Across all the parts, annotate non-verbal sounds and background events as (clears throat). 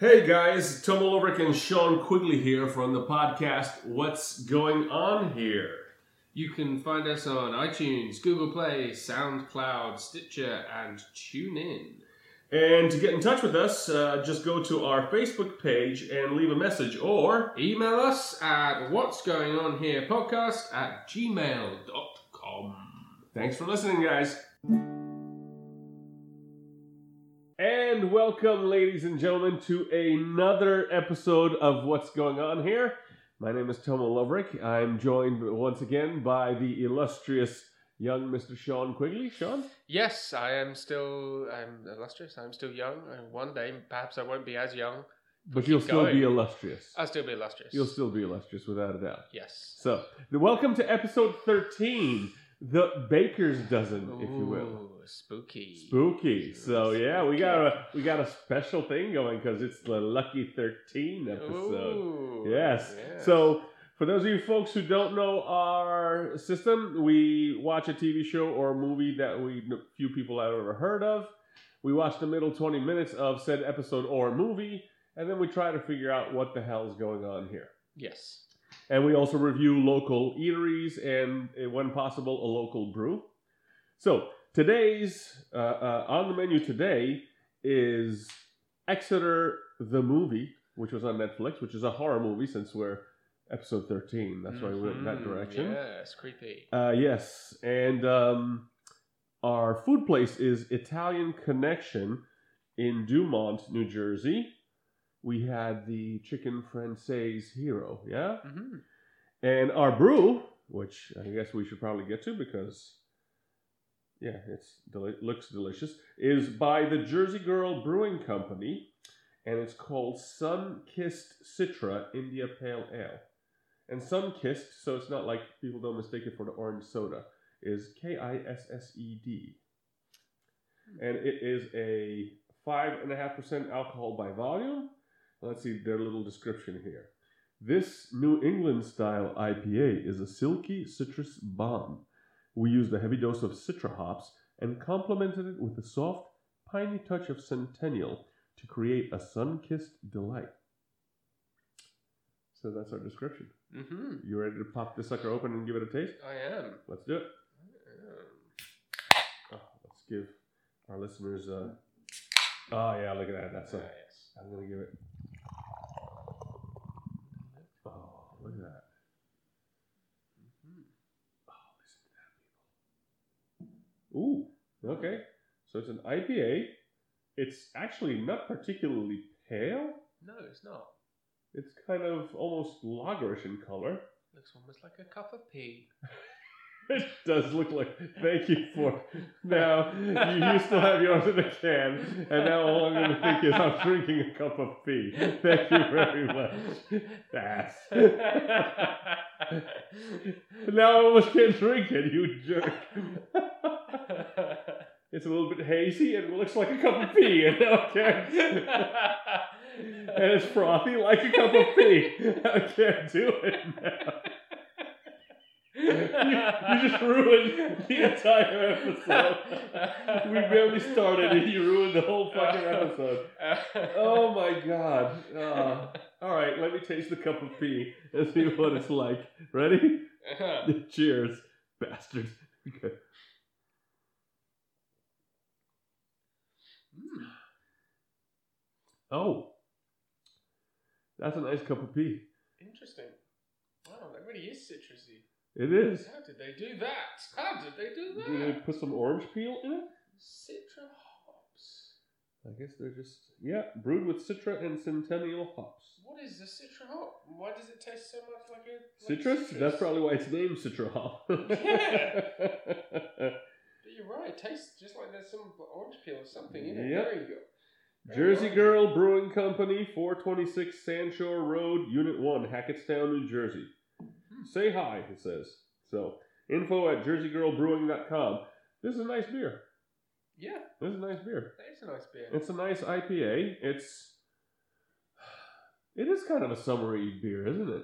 Hey guys, Tom Ulrich and Sean Quigley here from the podcast What's Going On Here? You can find us on iTunes, Google Play, SoundCloud, Stitcher, and TuneIn. And to get in touch with us, uh, just go to our Facebook page and leave a message or Email us at what's going on here podcast at gmail.com. Thanks for listening, guys. And welcome, ladies and gentlemen, to another episode of What's Going On Here. My name is Tomo Loverick. I'm joined once again by the illustrious young Mr. Sean Quigley. Sean? Yes, I am still I'm illustrious. I'm still young. And one day, perhaps I won't be as young. But you'll still be illustrious. I'll still be illustrious. You'll still be illustrious, without a doubt. yes. So, welcome to episode 13, the Baker's Dozen, if you will. Ooh, Spooky. Spooky. So yeah, we got a we got a special thing going because it's the lucky thirteen episode. Ooh, Yes. yes. So for those of you folks who don't know our system, we watch a TV show or a movie that we few people have ever heard of. We watch the middle twenty minutes of said episode or movie, and then we try to figure out what the hell is going on here. Yes. And we also review local eateries and, eh, when possible, a local brew. So today's uh, uh, on the menu today is Exeter the movie, which was on Netflix, which is a horror movie since we're episode thirteen. That's why we went in that Mhm, direction. Yes, creepy. Uh, yes, and um, our food place is Italian Connection in Dumont, New Jersey. We had the chicken francaise hero, yeah, hmm and our brew, which I guess we should probably get to because, yeah, it's deli- looks delicious, is by the Jersey Girl Brewing Company, and it's called Sun Kissed Citra India Pale Ale. And Sun Kissed, so it's not like people don't mistake it for the orange soda, is K I S S E D. And it is a 5.5% alcohol by volume. Let's see their little description here. This New England style IPA is a silky citrus bomb. We used a heavy dose of citra hops and complemented it with a soft, piney touch of Centennial to create a sun kissed delight. So that's our description. hmm You ready to pop this sucker open and give it a taste? I am. Let's do it. Oh, let's give our listeners. Uh... Oh yeah, look at that. That's Ah, yes. I'm gonna give it. Oh, look at that. Mhm. Oh, listen to that, people. Ooh, okay. So it's an IPA. It's actually not particularly pale. No, it's not. It's kind of almost lagerish in color. Looks almost like a cup of pee. (laughs) It does look like. Thank you for. Now you, still have yours in the can, and now all I'm going to think is I'm drinking a cup of tea. Thank you very much. That's. (laughs) now I almost can't drink it, you jerk. (laughs) it's a little bit hazy and it looks like a cup of tea, and now (laughs) and it's frothy like a cup of tea. I can't do it now. You, just ruined the entire episode. We barely started and you ruined the whole fucking episode. Oh my god. Uh, all right, let me taste the cup of tea and see what it's like. Ready? (laughs) Cheers, bastards. Okay. Mm. Oh, that's a nice cup of tea. Interesting. Wow, that really is citrusy. It is. How did they do that? How did they do that? Did they put some orange peel in it? Citra hops. I guess they're just yeah, brewed with Citra and Centennial hops. What is the citra hop? Why does it taste so much like a like Citrus? That's probably why it's named Citra hop. (laughs) Yeah. (laughs) But you're right. It tastes just like there's some orange peel or something in it. Yep. Very good. Very Jersey. Girl Brewing Company, 426 Sandshore Road, Unit 1, Hackettstown, New Jersey. Say hi, it says. So, info at jerseyGirlBrewing.com. This is a nice beer. Yeah, This is a nice beer. that is a nice beer. It's a nice IPA. It's. It is kind of a summery beer, isn't it?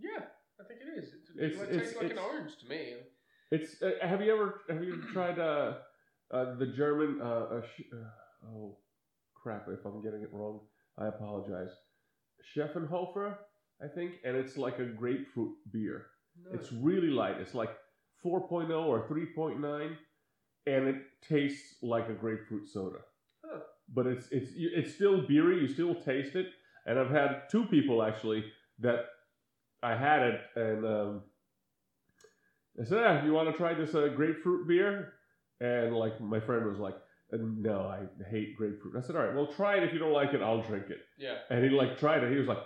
yeah, I think it is. It, It's- it tastes like an orange to me. It's. Uh, have you ever have you (clears throat) tried uh, uh the German uh, uh, sh- uh oh crap if I'm getting it wrong I apologize. Scheffenhofer, I think, and it's like a grapefruit beer. No. It's really light. It's like 4.0 or 3.9, and it tastes like a grapefruit soda. Huh. But it's it's it's still beery. You still taste it. And I've had two people actually that I had it, and um, I said, ah, "You want to try this uh, grapefruit beer?" And like my friend was like, "Uh, "No, I hate grapefruit." I said, "All right, well, try it. If you don't like it, I'll drink it." yeah. And he like tried it. He was like,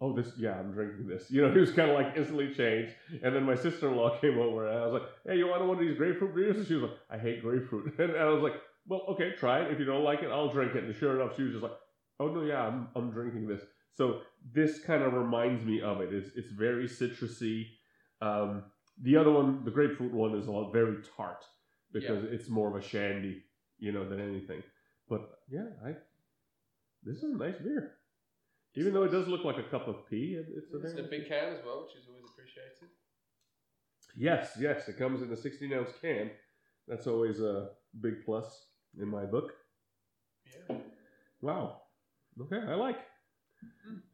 "Oh, this, yeah, I'm drinking this." (laughs) You know, he was kind of like instantly changed. And then my sister-in-law (laughs) came over, and I was like, "Hey, you want one of these grapefruit beers?" And she was like, "I hate grapefruit." (laughs) And I was like, "Well, okay, try it. If you don't like it, I'll drink it." And sure enough, she was just like, "Oh no, yeah, I'm I'm drinking this." So this kind of reminds me of it. It's it's very citrusy. Um, the other one, the grapefruit one, is a lot very tart because it's more of a shandy, you know, than anything. But yeah, I this is a nice beer. Even though it does look like a cup of it, it's a It's a big can as well, which is always appreciated. yes, yes. It comes in a 16 ounce can. That's always a big plus in my book. Yeah. Wow. Okay, I like.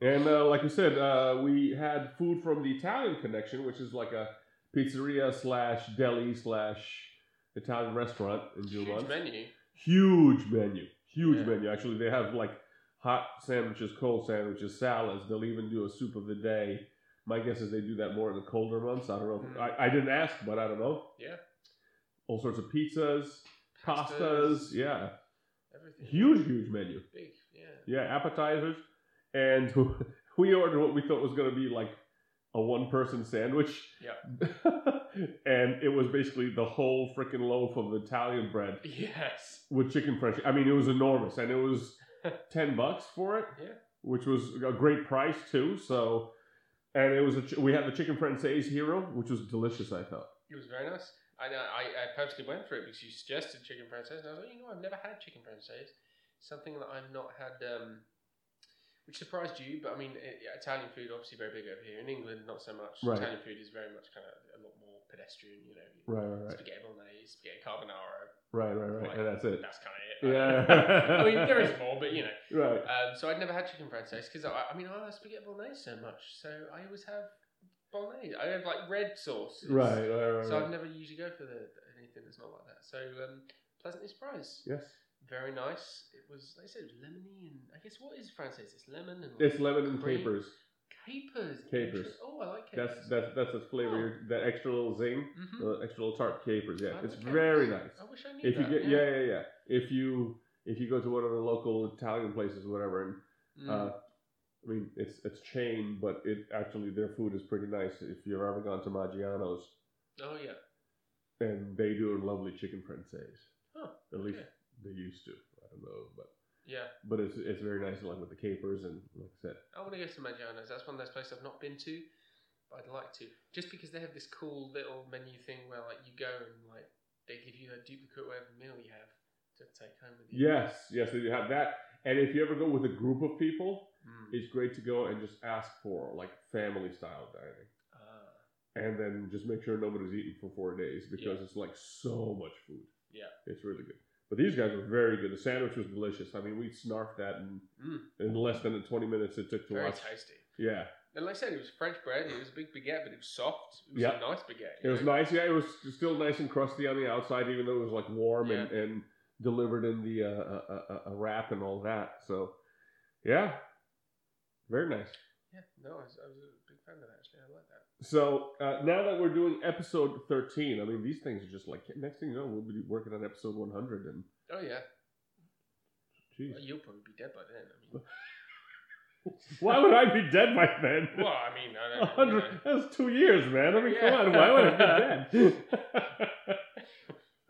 And uh, like you said, uh, we had food from the Italian Connection, which is like a pizzeria slash deli slash Italian restaurant in Huge menu. Huge menu. Huge Yeah. menu. Actually, they have like hot sandwiches, cold sandwiches, salads. They'll even do a soup of the day. My guess is they do that more in the colder months. I don't know. Mm. I, I didn't ask, but I don't know. Yeah. All sorts of pizzas, pastas. Yeah. Everything. Huge, huge menu. Big. Yeah. Yeah, appetizers. And (laughs) we ordered what we thought was going to be like a one person sandwich. Yeah. (laughs) and it was basically the whole freaking loaf of Italian bread Yes. with chicken French. I mean, it was enormous, and it was (laughs) ten bucks for it, Yeah. which was a great price too. So, and it was a ch- we had the chicken Francais hero, which was delicious. I thought. It was very nice. I, know, I, I purposely went for it because you suggested chicken francaise, and I was like, you know, I've never had chicken francaise. Something that I've not had, um, which surprised you, but I mean, it, Italian food obviously very big over here. In England, not so much. Right. Italian food is very much kind of a lot more pedestrian, you know. Right, right, right, Spaghetti bolognese, spaghetti carbonara. right, right, right, Like, and that's it. That's kind of it. Yeah. (laughs) I mean, there is more, but you know. Right. Um, so I'd never had chicken francaise because I, I mean I like spaghetti bolognese so much, so I always have bolognese. I have like red sauce. Right, right, right. So right. I'd never usually go for the anything that's not like that. So um, pleasantly surprised. Yes. Very nice. It was like I said, lemony and I guess what is francaise? It's lemon and It's lemon and cream. capers. Capers. Capers. Oh, I like capers. That's that's that's its flavor. Oh. That extra little zing, Mhm. the extra little tart capers. Yeah, I it's very capers. nice. I wish I knew If you that. get yeah. yeah yeah if you if you go to one of the local Italian places or whatever and Mm. uh, I mean it's it's chain but it actually their food is pretty nice if you've ever gone to Maggiano's oh yeah. and they do a lovely chicken francais Oh, at least they used to I don't know but Yeah. but it's it's very nice like with the capers and like I said I want to go to Maggiano's. That's one of those places I've not been to, but I'd like to. Just because they have this cool little menu thing where like you go and like they give you a duplicate of whatever meal you have to take home with you. yes yes they have that and if you ever go with a group of people Mm. it's great to go and just ask for like family style dining Ah, and then just make sure nobody's eating for four days because it's like so much food. Yeah. It's really good. But these guys were very good. The sandwich was delicious. I mean, we snarfed that in, Mm. in less than the 20 minutes it took to very watch. tasty. Yeah. And like I said, it was French bread. It was a big baguette, but it was soft. It was Yeah. a nice baguette. It you was nice. Yeah, it was still nice and crusty on the outside, even though it was like warm and, and delivered in the uh, uh, uh, uh, wrap and all that. So, yeah. Very nice. Yeah, no, I was, I was a big fan of that actually. I like that. So uh, now that we're doing episode 13, I mean, these things are just like, next thing you know, we'll be working on episode 100 and, Oh yeah, geez. well, you'll probably be dead by then. I mean, (laughs) Why would I be dead by then? well, I mean, I don't. You know. That's two years, man. I mean, Yeah. come on. Why would I be dead? (laughs)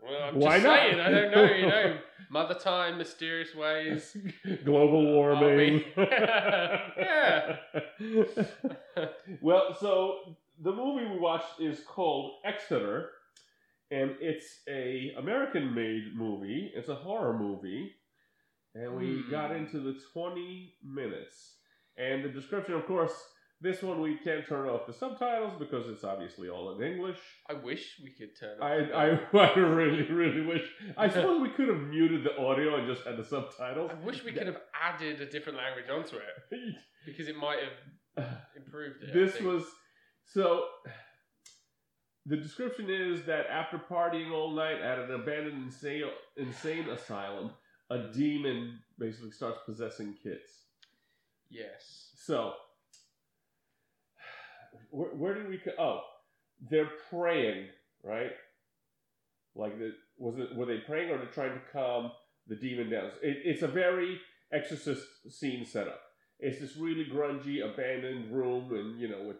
Well, I'm Why just not? saying. I don't know. You know, mother time, mysterious ways. (laughs) Global warming. Yeah. well, so the movie we watched is called Exeter, and it's a American-made movie. It's a horror movie, and we Hmm. got into the twenty minutes. And the description, of course, This one we can't turn off the subtitles because it's obviously all in English. I wish we could turn. I, I, (laughs) I really, really wish. I suppose we could have muted the audio and just had the subtitles. I wish we could have added a different language onto it (laughs) because it might have improved it. This was so. The description is that after partying all night at an abandoned insane, insane asylum, a demon basically starts possessing kids. yes. So, where, where did we? co- Oh, they're praying, right? Like, the, was it? Were they praying or they're trying to calm the demon down? It, it's a very Exorcist scene setup. It's this really grungy, abandoned room, and you know, with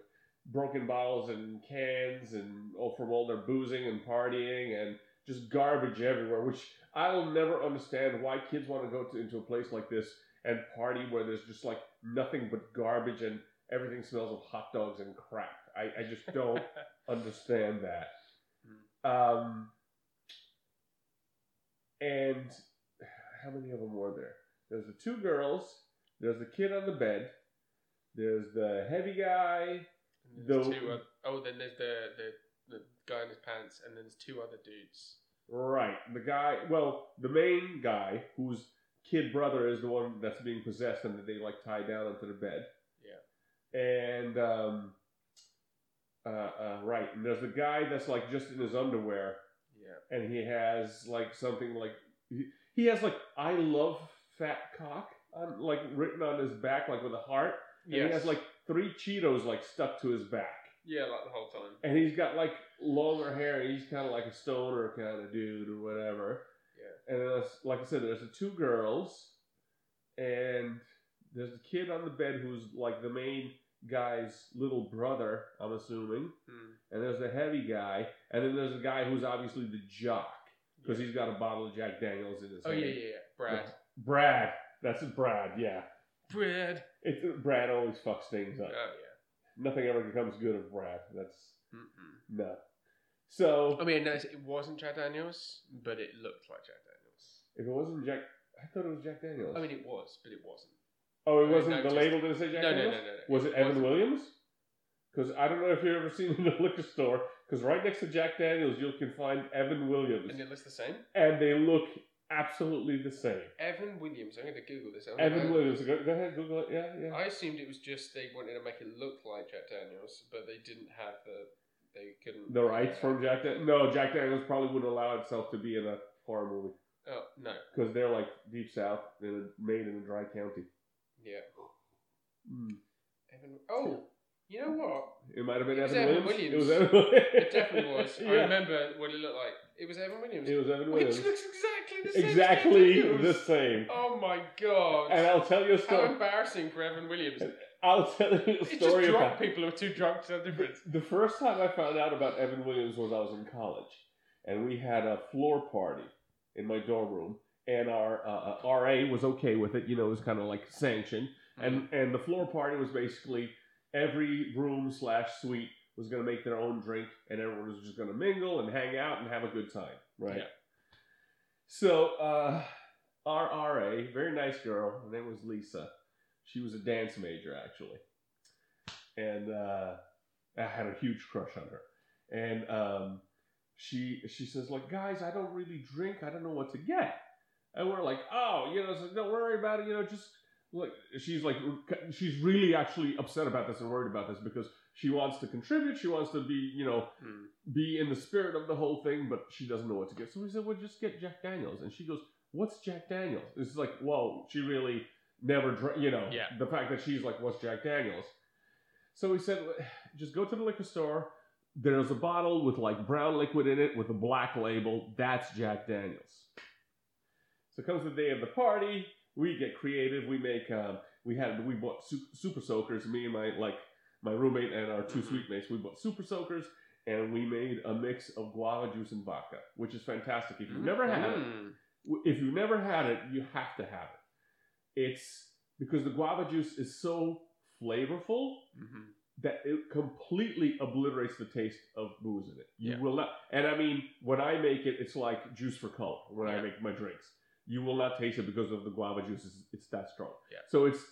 broken bottles and cans, and all from all their boozing and partying, and just garbage everywhere. Which I'll never understand why kids want to go to, into a place like this and party where there's just like nothing but garbage and everything smells of hot dogs and crap. I, I just don't (laughs) understand that. Um, and how many of them were there? There's the two girls. There's the kid on the bed. There's the heavy guy. There's The- two oth- oh, then there's the, the the guy in his pants, and then there's two other dudes. Right. The guy, well, the main guy, whose kid brother is the one that's being possessed and that they like tie down onto the bed. Yeah. And, um, uh, uh, right. And there's the guy that's like just in his underwear Yeah. and he has like something like, he, he has like, I love fat cock on, like written on his back, like with a heart. And he has like three Cheetos like stuck to his back. yeah, like the whole time. And he's got like longer hair. And he's kind of like a stoner kind of dude or whatever. Yeah. And there's, like I said, there's the two girls, and there's the kid on the bed who's like the main guy's little brother. I'm assuming. Hmm. And there's the heavy guy, and then there's a guy who's obviously the jock because he's got a bottle of Jack Daniels in his Oh hand. yeah, yeah, yeah. Brad. Brad. That's Brad. Yeah. Brad. It's Brad always fucks things up. Oh yeah. Nothing ever becomes good of Brad. That's Mm-mm. no. So I mean, no, it wasn't Jack Daniels, but it looked like Jack Daniels. if it wasn't Jack, I thought it was Jack Daniels. I mean, it was, but it wasn't. oh, it wasn't. noticed- the label didn't say Jack no, no, no, Daniels. no, no. Was it Evan wasn't. Williams? Because I don't know if you've ever seen in the liquor store. Because right next to Jack Daniels, you can find Evan Williams, And it looks the same. and they look absolutely the same. Evan Williams. I'm going to Google this. Evan. Williams. Go, go ahead, Google it. Yeah, yeah. I assumed it was just they wanted to make it look like Jack Daniels, but they didn't have the. They couldn't. the rights uh, from Jack Daniels. No, Jack Daniels probably wouldn't allow itself to be in a horror movie Oh no. because they're like deep south and made in a dry county. Yeah. Mm. Evan. Oh, you know what? It might have been Evan, Evan Williams. It was Evan Williams. It definitely was. I (laughs) remember what it looked like. It was Evan Williams. It was Evan Williams. Which looks exactly the same. exactly the same. Oh my god. And I'll tell you a story. How story. embarrassing for Evan Williams. I'll tell you a It's just story drunk about people who are too drunk to tell the difference. the first time I found out about Evan Williams was I was in college, and we had a floor party in my dorm room, and our uh, uh, RA was okay with it. You know, it was kind of like sanctioned, and and the floor party was basically every room slash suite was going to make their own drink, and everyone was just going to mingle and hang out and have a good time, right? Yeah. So uh, our RA, very nice girl, her name was Lisa. She was a dance major actually, and uh, I had a huge crush on her. And um, she she says like, guys, I don't really drink. I don't know what to get. And we're like, oh, you know, so don't worry about it. You know, just like she's like she's really actually upset about this and worried about this because she wants to contribute. She wants to be you know Hmm. be in the spirit of the whole thing, but she doesn't know what to get. So we said, well, just get Jack Daniels. And she goes, what's Jack Daniels? It's like, whoa, she really never, dr- you know, Yeah. the fact that she's like, what's Jack Daniels? So we said, just go to the liquor store. There's a bottle with like brown liquid in it with a black label. That's Jack Daniels. So comes the day of the party. We get creative. We make, um, we had, we bought su- super soakers. Me and my, like, my roommate and our 2 Mhm. suite mates, we bought super soakers and we made a mix of guava juice and vodka, which is fantastic. If you've never had it, Mm. w- if you've never had it, you have to have it. It's because the guava juice is so flavorful Mhm. that it completely obliterates the taste of booze in it. You Yeah. will not, and I mean, when I make it, it's like juice for color. When I make my drinks, you will not taste it because of the guava juice. It's, it's that strong. Yeah. So it's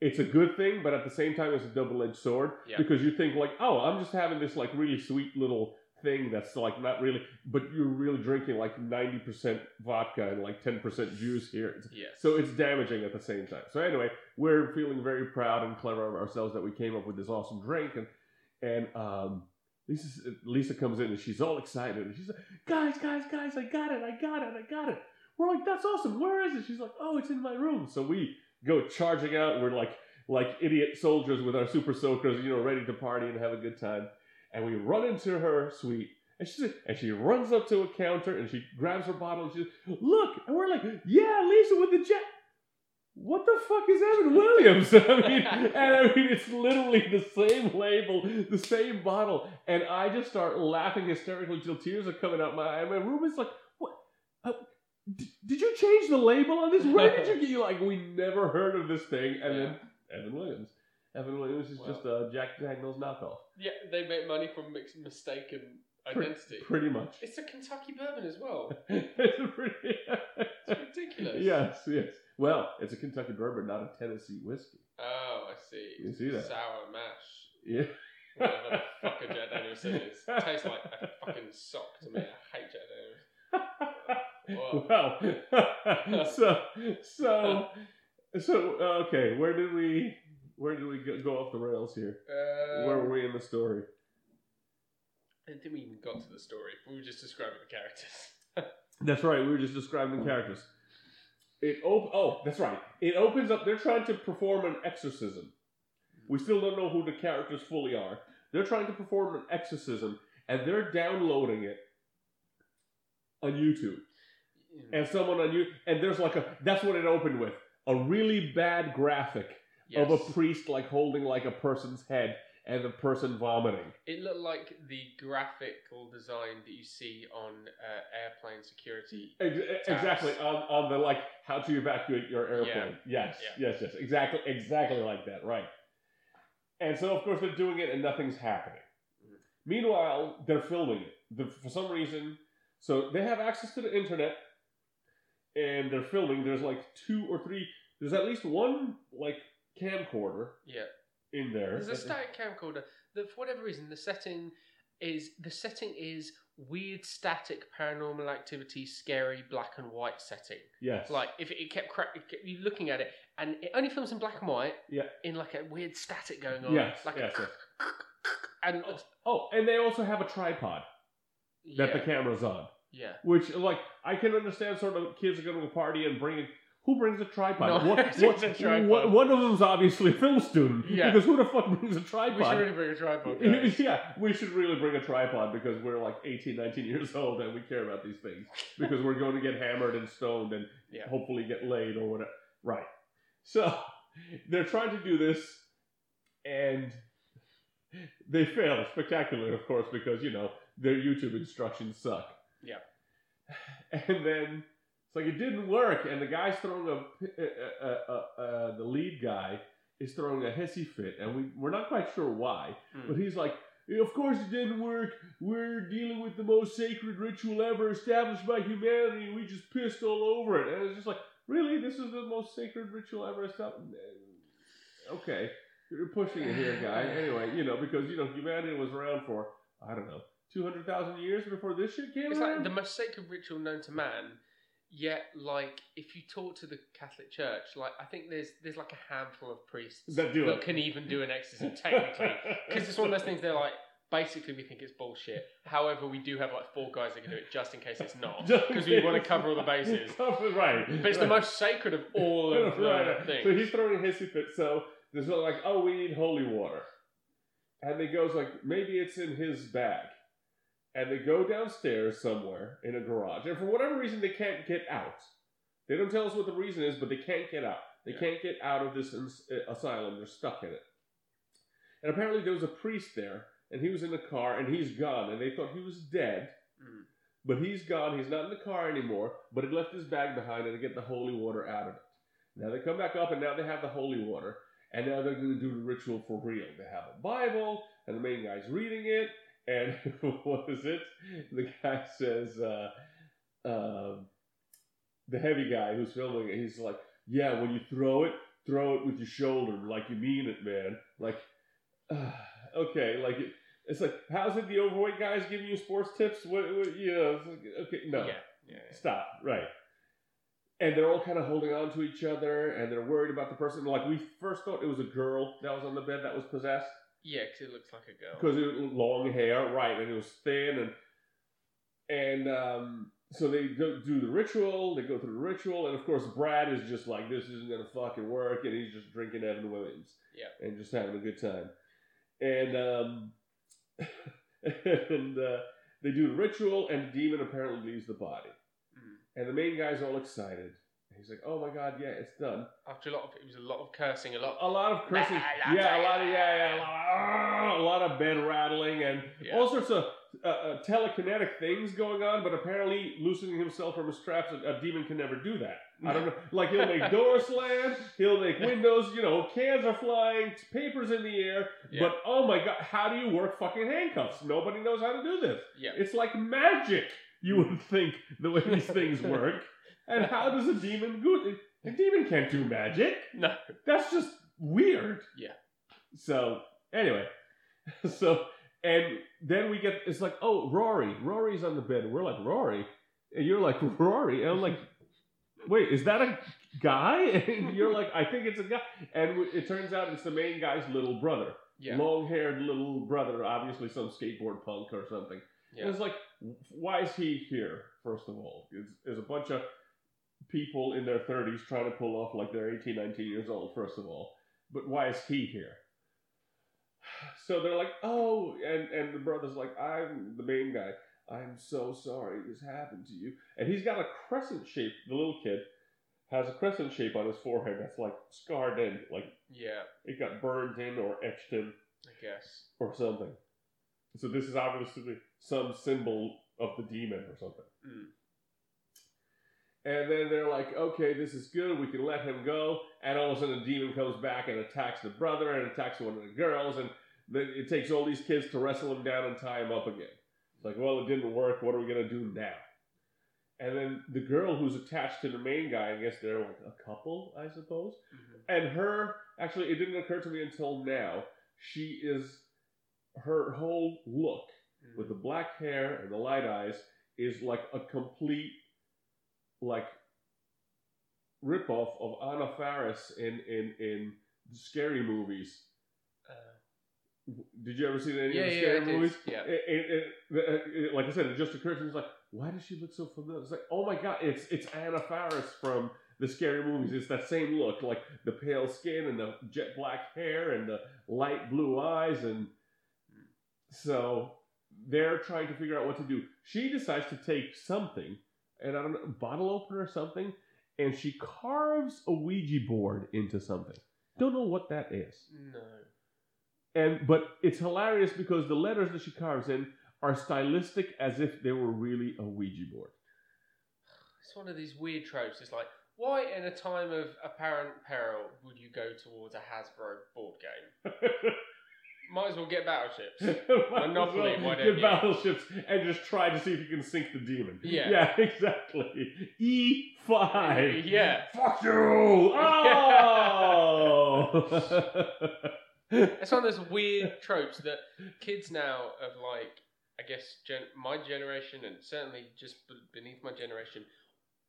it's a good thing, but at the same time, it's a double edged sword Yeah. because you think like, oh, I'm just having this like really sweet little thing that's like not really, but you're really drinking like ninety percent vodka and like ten percent juice here. Yes. So it's damaging at the same time. So anyway, we're feeling very proud and clever of ourselves that we came up with this awesome drink, and and um, Lisa Lisa comes in and she's all excited and she's like, guys, guys, guys, I got it, I got it, I got it. We're like, that's awesome. Where is it? She's like, oh, it's in my room. So we go charging out. We're like like idiot soldiers with our super soakers, you know, ready to party and have a good time. And we run into her suite. And she and she runs up to a counter and she grabs her bottle and she's look and we're like yeah Lisa with the jet what the fuck is Evan Williams (laughs) I mean and I mean it's literally the same label the same bottle and I just start laughing hysterically till tears are coming out my eye my room is like what uh, uh, did you change the label on this where did you (laughs) get you like we never heard of this thing and then Evan Williams Evan Williams is Wow. just a Jack Daniels knockoff Yeah, they make money from mix- mistaken identity. pretty much It's a Kentucky bourbon as well. (laughs) it's pretty (laughs) It's ridiculous. yes yes well it's a Kentucky bourbon not a Tennessee whiskey Oh, I see. You see that? Sour mash. yeah Whatever the fuck a Jack Daniels is. It Tastes like a fucking sock to me. I hate Jack Daniels. Well, (laughs) (laughs) so so (laughs) so okay. Where did we where did we go, go off the rails here? Um, where were we in the story? I don't think we even got to the story. We were just describing the characters. That's right. We were just describing the characters. It op- Oh, that's right. It opens up. They're trying to perform an exorcism. We still don't know who the characters fully are. They're trying to perform an exorcism, and they're downloading it on YouTube. And someone on you and there's like a that's what it opened with a really bad graphic yes. of a priest like holding like a person's head and the person vomiting It looked like the graphical design that you see on uh, airplane security. Ex- exactly on, on the like how to evacuate your airplane yes Yeah. yes yes exactly exactly like that right and so of course they're doing it and nothing's happening Mhm. meanwhile they're filming it the, for some reason so they have access to the internet and they're filming there's like two or three there's at least one like camcorder Yeah. in there There's a static camcorder that, for whatever reason, the setting is the setting is weird, static, paranormal activity, scary, black and white setting. yes Like if it, it kept crack, it kept, you looking at it, and it only films in black and white. Yeah. In like a weird static going on. Yes, Like yes, a, yes. (laughs) and oh and they also have a tripod that yeah, the camera's on yeah. Which, like, I can understand sort of kids are going to a party and bring. Who brings a tripod? No (laughs) What- what- a tripod. what- one of them's obviously a film student. Yeah. Because who the fuck brings a tripod? We should really bring a tripod. (laughs) guys. yeah, we should really bring a tripod because we're like 18, 19 years old and we care about these things. Because we're going to get hammered and stoned and Yeah. hopefully get laid or whatever. Right. So (laughs) they're trying to do this and they fail spectacularly, of course, because, you know, their YouTube instructions suck. (laughs) And then it's like it didn't work, and the guy's throwing a, uh, uh, uh, the lead guy is throwing a hissy fit, and we we're not quite sure why, Mm. but he's like, of course it didn't work. We're dealing with the most sacred ritual ever established by humanity, and we just pissed all over it. And it's just like, really, this is the most sacred ritual ever established. Okay, you're pushing it here, guy. (sighs) Anyway, you know, because you know humanity was around for I don't know two hundred thousand years before this shit came It's around. like the most sacred ritual known to man. Yet, like, if you talk to the Catholic Church, like, I think there's there's like a handful of priests That do it. can even do an exorcism technically, because it's one of those things. They're like, basically, we think it's bullshit. However, we do have like four guys that can do it, just in case it's not, Just in because we want to cover all the bases. (laughs) right. But it's the right. most sacred of all of the Right. things. So he's throwing a hissy fit. So there's like, oh, we need holy water, and he goes like, maybe it's in his bag, and they go downstairs somewhere in a garage, and for whatever reason they can't get out. They don't tell us what the reason is, but they can't get out. They Yeah. can't get out of this ins- uh, asylum. They're stuck in it. And apparently there was a priest there, and he was in the car, and he's gone, and they thought he was dead. Mm. But he's gone. He's not in the car anymore. But he left his bag behind and to get the holy water out of it. Now they come back up and now they have the holy water. And now they're going to do the ritual for real. They have a Bible and the main guy's reading it. And (laughs) what is it? The guy says, uh, um the heavy guy who's filming it, he's like, yeah, when you throw it, throw it with your shoulder like you mean it, man. Like, uh, (sighs) okay, like it, it's like, how's it the overweight guys giving you sports tips? What, what you know? it's like, okay, no, Yeah. Yeah. yeah. stop, right? And they're all kind of holding on to each other, and they're worried about the person. Like we first thought it was a girl that was on the bed that was possessed Yeah, because it looks like a girl. because it was long hair, right? And it was thin, and and um, so they go do the ritual. They go through the ritual, and of course, Brad is just like, "This isn't gonna fucking work," and he's just drinking Evan Williams, Yeah. and just having a good time. And um, (laughs) and uh, they do the ritual, and the demon apparently leaves the body, Mm. and the main guy's all excited. He's like, "Oh my god, yeah, it's done." After a lot of it was a lot of cursing, a lot. A lot of cursing, yeah, a lot of yeah, yeah, a lot of, "Ah," a lot of bed rattling, and Yeah. all sorts of uh, uh, telekinetic things going on. But apparently, loosening himself from his traps, a, a demon can never do that. I don't know. (laughs) Like he'll make doors slam, he'll make windows. You know, cans are flying, papers in the air. Yeah. But oh my god, how do you work fucking handcuffs? Nobody knows how to do this. Yeah. It's like magic. You would think the way these things (laughs) work. And how does a demon go? A demon can't do magic. No. That's just weird. Yeah. So anyway, (laughs) so and then we get it's like oh Rory, Rory's on the bed, and we're like Rory, and you're like (laughs) Rory, and I'm like, wait, is that a guy? (laughs) And you're like, I think it's a guy, and it turns out it's the main guy's little brother, Yeah. long-haired little brother, obviously some skateboard punk or something. And it's like, why is he here? First of all, It's- there's a bunch of people in their 30s trying to pull off like they're 18, 19 years old. First of all, but why is he here? (sighs) So they're like, oh, and and the brother's like, I'm the main guy. I'm so sorry this happened to you. And he's got a crescent shape. The little kid has a crescent shape on his forehead that's like scarred in, like Yeah. it got burned in or etched in I guess. or something. So this is obviously some symbol of the demon or something. Mm. And then they're like, okay, this is good. We can let him go. And all of a sudden, the demon comes back and attacks the brother and attacks one of the girls. And then it takes all these kids to wrestle him down and tie him up again. It's like, well, it didn't work. What are we going to do now? And then the girl who's attached to the main guy, I guess they're like a couple, I suppose. Mhm. And her, actually, it didn't occur to me until now. She is, her whole look Mm. with the black hair and the light eyes is like a complete like ripoff of Anna Faris in in in scary movies. Uh, Did you ever see any yeah, of the scary movies? Yeah. It, it, it- it- like I said, it just occurred to me. It's like, why does she look so familiar? It's like, oh my god, it's it's Anna Faris from the scary movies. It's that same look, like the pale skin and the jet black hair and the light blue eyes, and so they're trying to figure out what to do. She decides to take something, and I don't know, bottle opener or something, and she carves a Ouija board into something. Don't know what that is. No. And but it's hilarious because the letters that she carves in are stylistic as if they were really a Ouija board. It's one of these weird tropes. It's like, why in a time of apparent peril would you go towards a Hasbro board game? (laughs) Might as well get battleships. (laughs) Monopoly, well why get you? battleships and just try to see if you can sink the demon. Yeah. (laughs) Yeah, exactly. E five. Yeah. Fuck you! Oh! (laughs) It's one of those weird tropes that kids now of like, I guess, gen- my generation and certainly just b- beneath my generation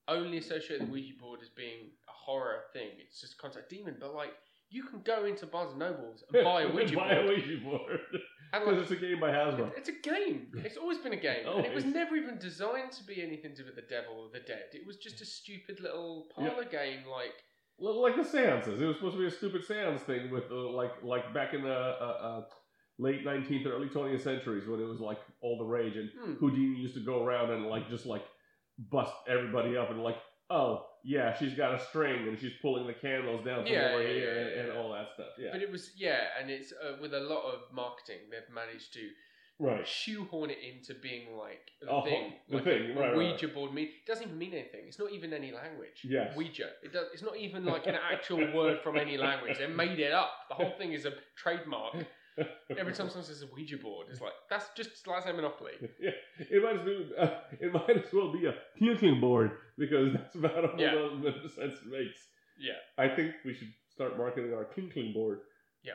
only associate the Ouija board as being a horror thing. It's just contact demon, but like you can go into Barnes and Nobles and (laughs) buy a Ouija buy a. Ouija board. (laughs) And Because like, it's a game by Hasbro. it- it's a game. (laughs) It's always been a game. And it was never even designed to be anything to do with the devil or the dead. It was just a stupid little parlor game like like the seances. It was supposed to be a stupid seance thing with uh, like like back in the uh, uh, late nineteenth, or early twentieth centuries when it was like all the rage, and Hmm. Houdini used to go around and like just like bust everybody up and like, oh yeah, she's got a string and she's pulling the candles down from Yeah, over yeah, here yeah, and, and all that stuff. Yeah, But it was yeah, and it's uh, with a lot of marketing they've managed to right. shoehorn it into being like the Oh, thing, the like thing, a, right, a right, Ouija board. Mean it doesn't even mean anything. It's not even any language. Yes. Ouija. It does. It's not even like an actual word from any language. They made it up. The whole thing is a trademark. (laughs) Every time (laughs) someone says a Ouija board, it's like that's just like say Monopoly. (laughs) yeah, it might as well. Uh, it might as well be a puking board because that's about all Yeah. the, sense it makes. Yeah. I think we should start marketing our Kinkling board. Yeah.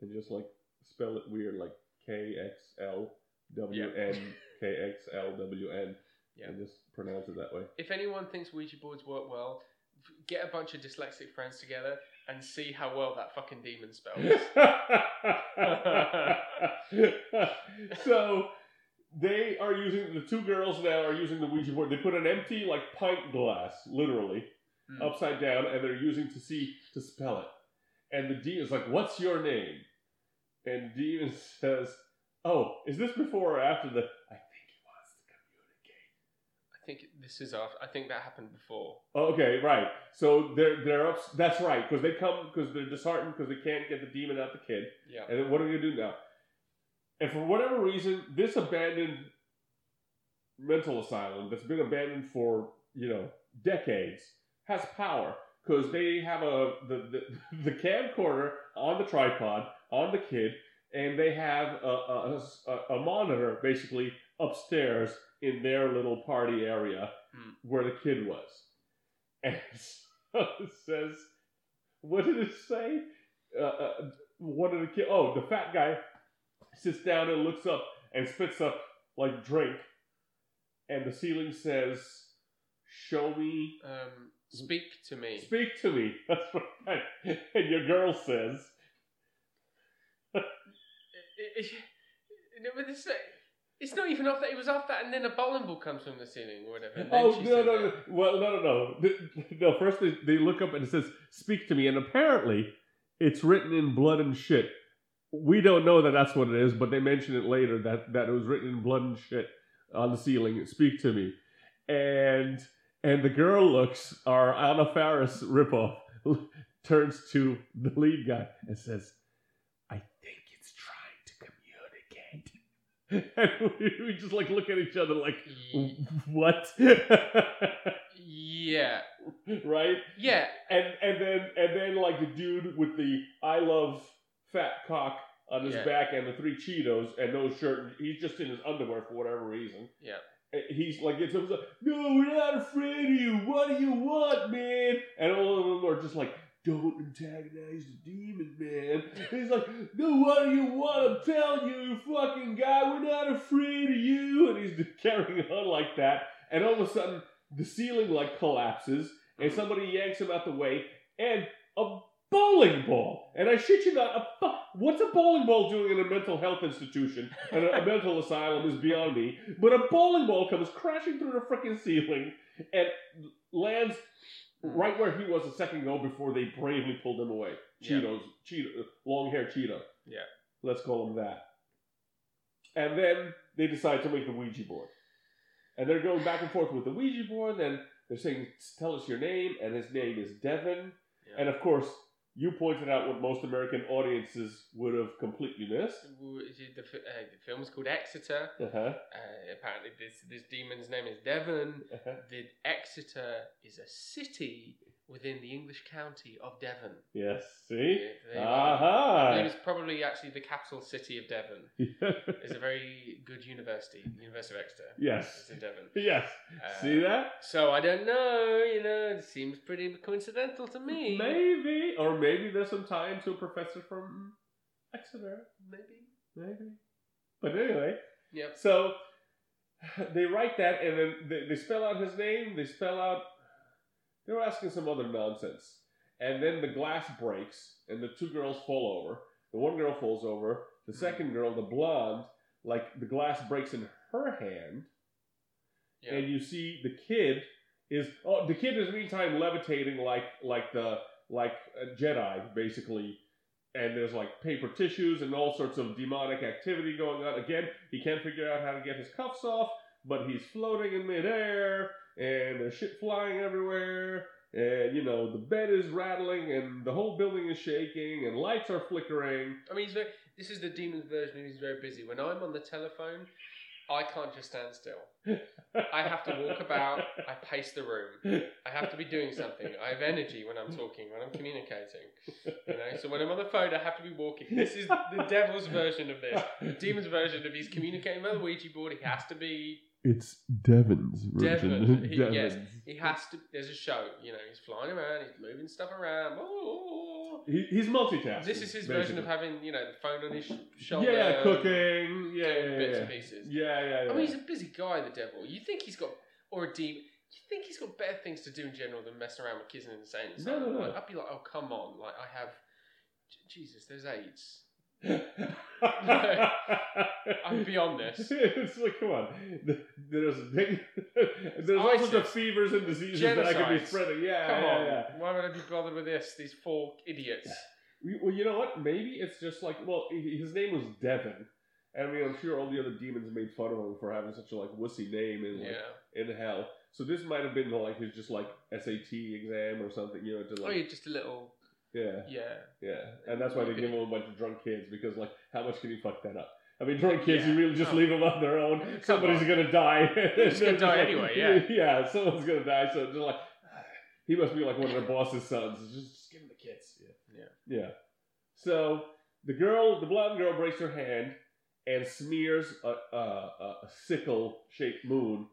And just like spell it weird, like K X L W N K X L W N. Yeah. And just pronounce it that way. If anyone thinks Ouija boards work well, get a bunch of dyslexic friends together and see how well that fucking demon spells. (laughs) (laughs) so they are using the two girls now are using the Ouija board. They put an empty like pint glass, literally, Hmm. upside down, and they're using to see to spell it. And the demon's like, "What's your name?" And demon (laughs) says, "Oh, is this before or after the?" I think he wants to communicate. I think this is after. I think that happened before. Oh, okay, right. So they're they're up. That's right, because they come because they're disheartened because they can't get the demon out the kid. Yeah. And then what are we gonna do now? And for whatever reason, this abandoned mental asylum that's been abandoned for you know decades has power because they have a the, the (laughs) the camcorder on the tripod on the kid, and they have a, a, a monitor basically upstairs in their little party area Hmm. where the kid was, and (laughs) so it says, what did it say? Uh, uh, one of the kid, oh, the fat guy sits down and looks up and spits up like drink, and the ceiling says, "Show me, Um, speak to me. speak to me." (laughs) That's right. And your girl says, It- it- no, but this, uh, it's not even off that. It was off that, and then a bowling ball comes from the ceiling or whatever. and then "Oh she no, no, no! Well, no, no, no! The- No, first they, they look up and it says, "Speak to me," and apparently it's written in blood and shit. We don't know that that's what it is, but they mention it later that that it was written in blood and shit on the ceiling. Speak to me, and and the girl looks our Anna Faris ripoff (laughs) turns to the lead guy and says, "I think it's trying to communicate." (laughs) And we, just like look at each other like, what? Yeah, (laughs) right? yeah. And and then and then like the dude with the I love fat cock on his Yeah. back and the three Cheetos and no shirt. He's just in his underwear for whatever reason. Yeah. He's like, it's like, no, we're not afraid of you. What do you want, man? And all of them are just like, don't antagonize the demon, man. (laughs) He's like, no, what do you want? I'm telling you, fucking guy, we're not afraid of you. And he's (laughs) carrying on like that. And all of a sudden, the ceiling like collapses, and somebody yanks him out the way, and a bowling ball. And I shit you not, a what's a bowling ball doing in a mental health institution and a, a mental asylum is beyond me. But a bowling ball comes crashing through the freaking ceiling and lands Uh, right where he was a second ago before they bravely pulled him away. Yeah. Cheetos, Cheeto, long hair Cheeto. Yeah. Let's call him that. And then they decide to make the Ouija board. And they're going back and forth with the Ouija board, and they're saying, Tell us your name, and his name is Devin. Yeah. And of course, you pointed out what most American audiences would have completely missed. W- is it The, uh, the film's called Exeter. Uh-huh. Uh, apparently, this this demon's name is Devon. uh-huh. The Exeter is a city within the English county of Devon. Yes, see? there you Aha! it's probably actually the capital city of Devon. (laughs) It's a very good university, University of Exeter. yes. It's in Devon. Yes. Uh, See that? So I don't know, you know, it seems pretty coincidental to me. Maybe. Or maybe there's some tie to a professor from Exeter. Maybe. Maybe. But anyway, Yep. so (laughs) they write that and then they, they spell out his name, they spell out. They were asking some other nonsense. And then the glass breaks and the two girls fall over. The one girl falls over. The hmm. second girl, the blonde, like the glass breaks in her hand. Yeah. and you see the kid is oh the kid is meantime levitating like like the like a Jedi basically, and there's like paper tissues and all sorts of demonic activity going on. Again, he can't figure out how to get his cuffs off, but he's floating in midair, and there's shit flying everywhere. And you know the bed is rattling, and the whole building is shaking, and lights are flickering. I mean, he's very, this is the demon's version. He's very busy. When I'm on the telephone, I can't just stand still. I have to walk about. I pace the room. I have to be doing something. I have energy when I'm talking, when I'm communicating. You know, so when I'm on the phone, I have to be walking. This is the devil's version of this. The demon's version of he's communicating by the Ouija board. He has to be. It's Devon's version. Devon, he- (laughs) yes. He has to. There's a show. You know, he's flying around. He's moving stuff around. Oh, he, he's multitasking. This is his version of having, you know, the phone on his sh- shoulder. yeah, cooking, yeah, yeah, bits yeah. and pieces. yeah, yeah, yeah. I mean, he's a busy guy, the devil. You think he's got, or a demon. You think he's got better things to do in general than messing around with kids and insane? No, no, no. I'd be like, oh come on, like I have, J- Jesus, there's AIDS. I'm (laughs) beyond this. (laughs) it's like, come on. There's (laughs) there's all sorts of fevers and diseases that I could be spreading. Yeah, Come yeah, on, yeah. why would I be bothered with this? These four idiots. Well, you know what? Maybe it's just like, well, his name was Devin. And I mean, I'm sure all the other demons made fun of him for having such a like wussy name in like Yeah. in hell. So this might have been like his just like SAT exam or something, you know, to Oh, like yeah, just a little. Yeah, Yeah. yeah. And that's why they give him a bunch of drunk kids because like, how much can you fuck that up? I mean, drunk kids, you really just Oh. leave them on their own. Come Somebody's on. gonna die. (laughs) (laughs) They're gonna die anyway, yeah. (laughs) yeah. Someone's gonna die. So just like, (sighs) he must be like one of their boss's sons. Just, just give him the kids. Yeah. Yeah. Yeah. So the girl, the blonde girl, breaks her hand and smears a, a, a, a sickle-shaped moon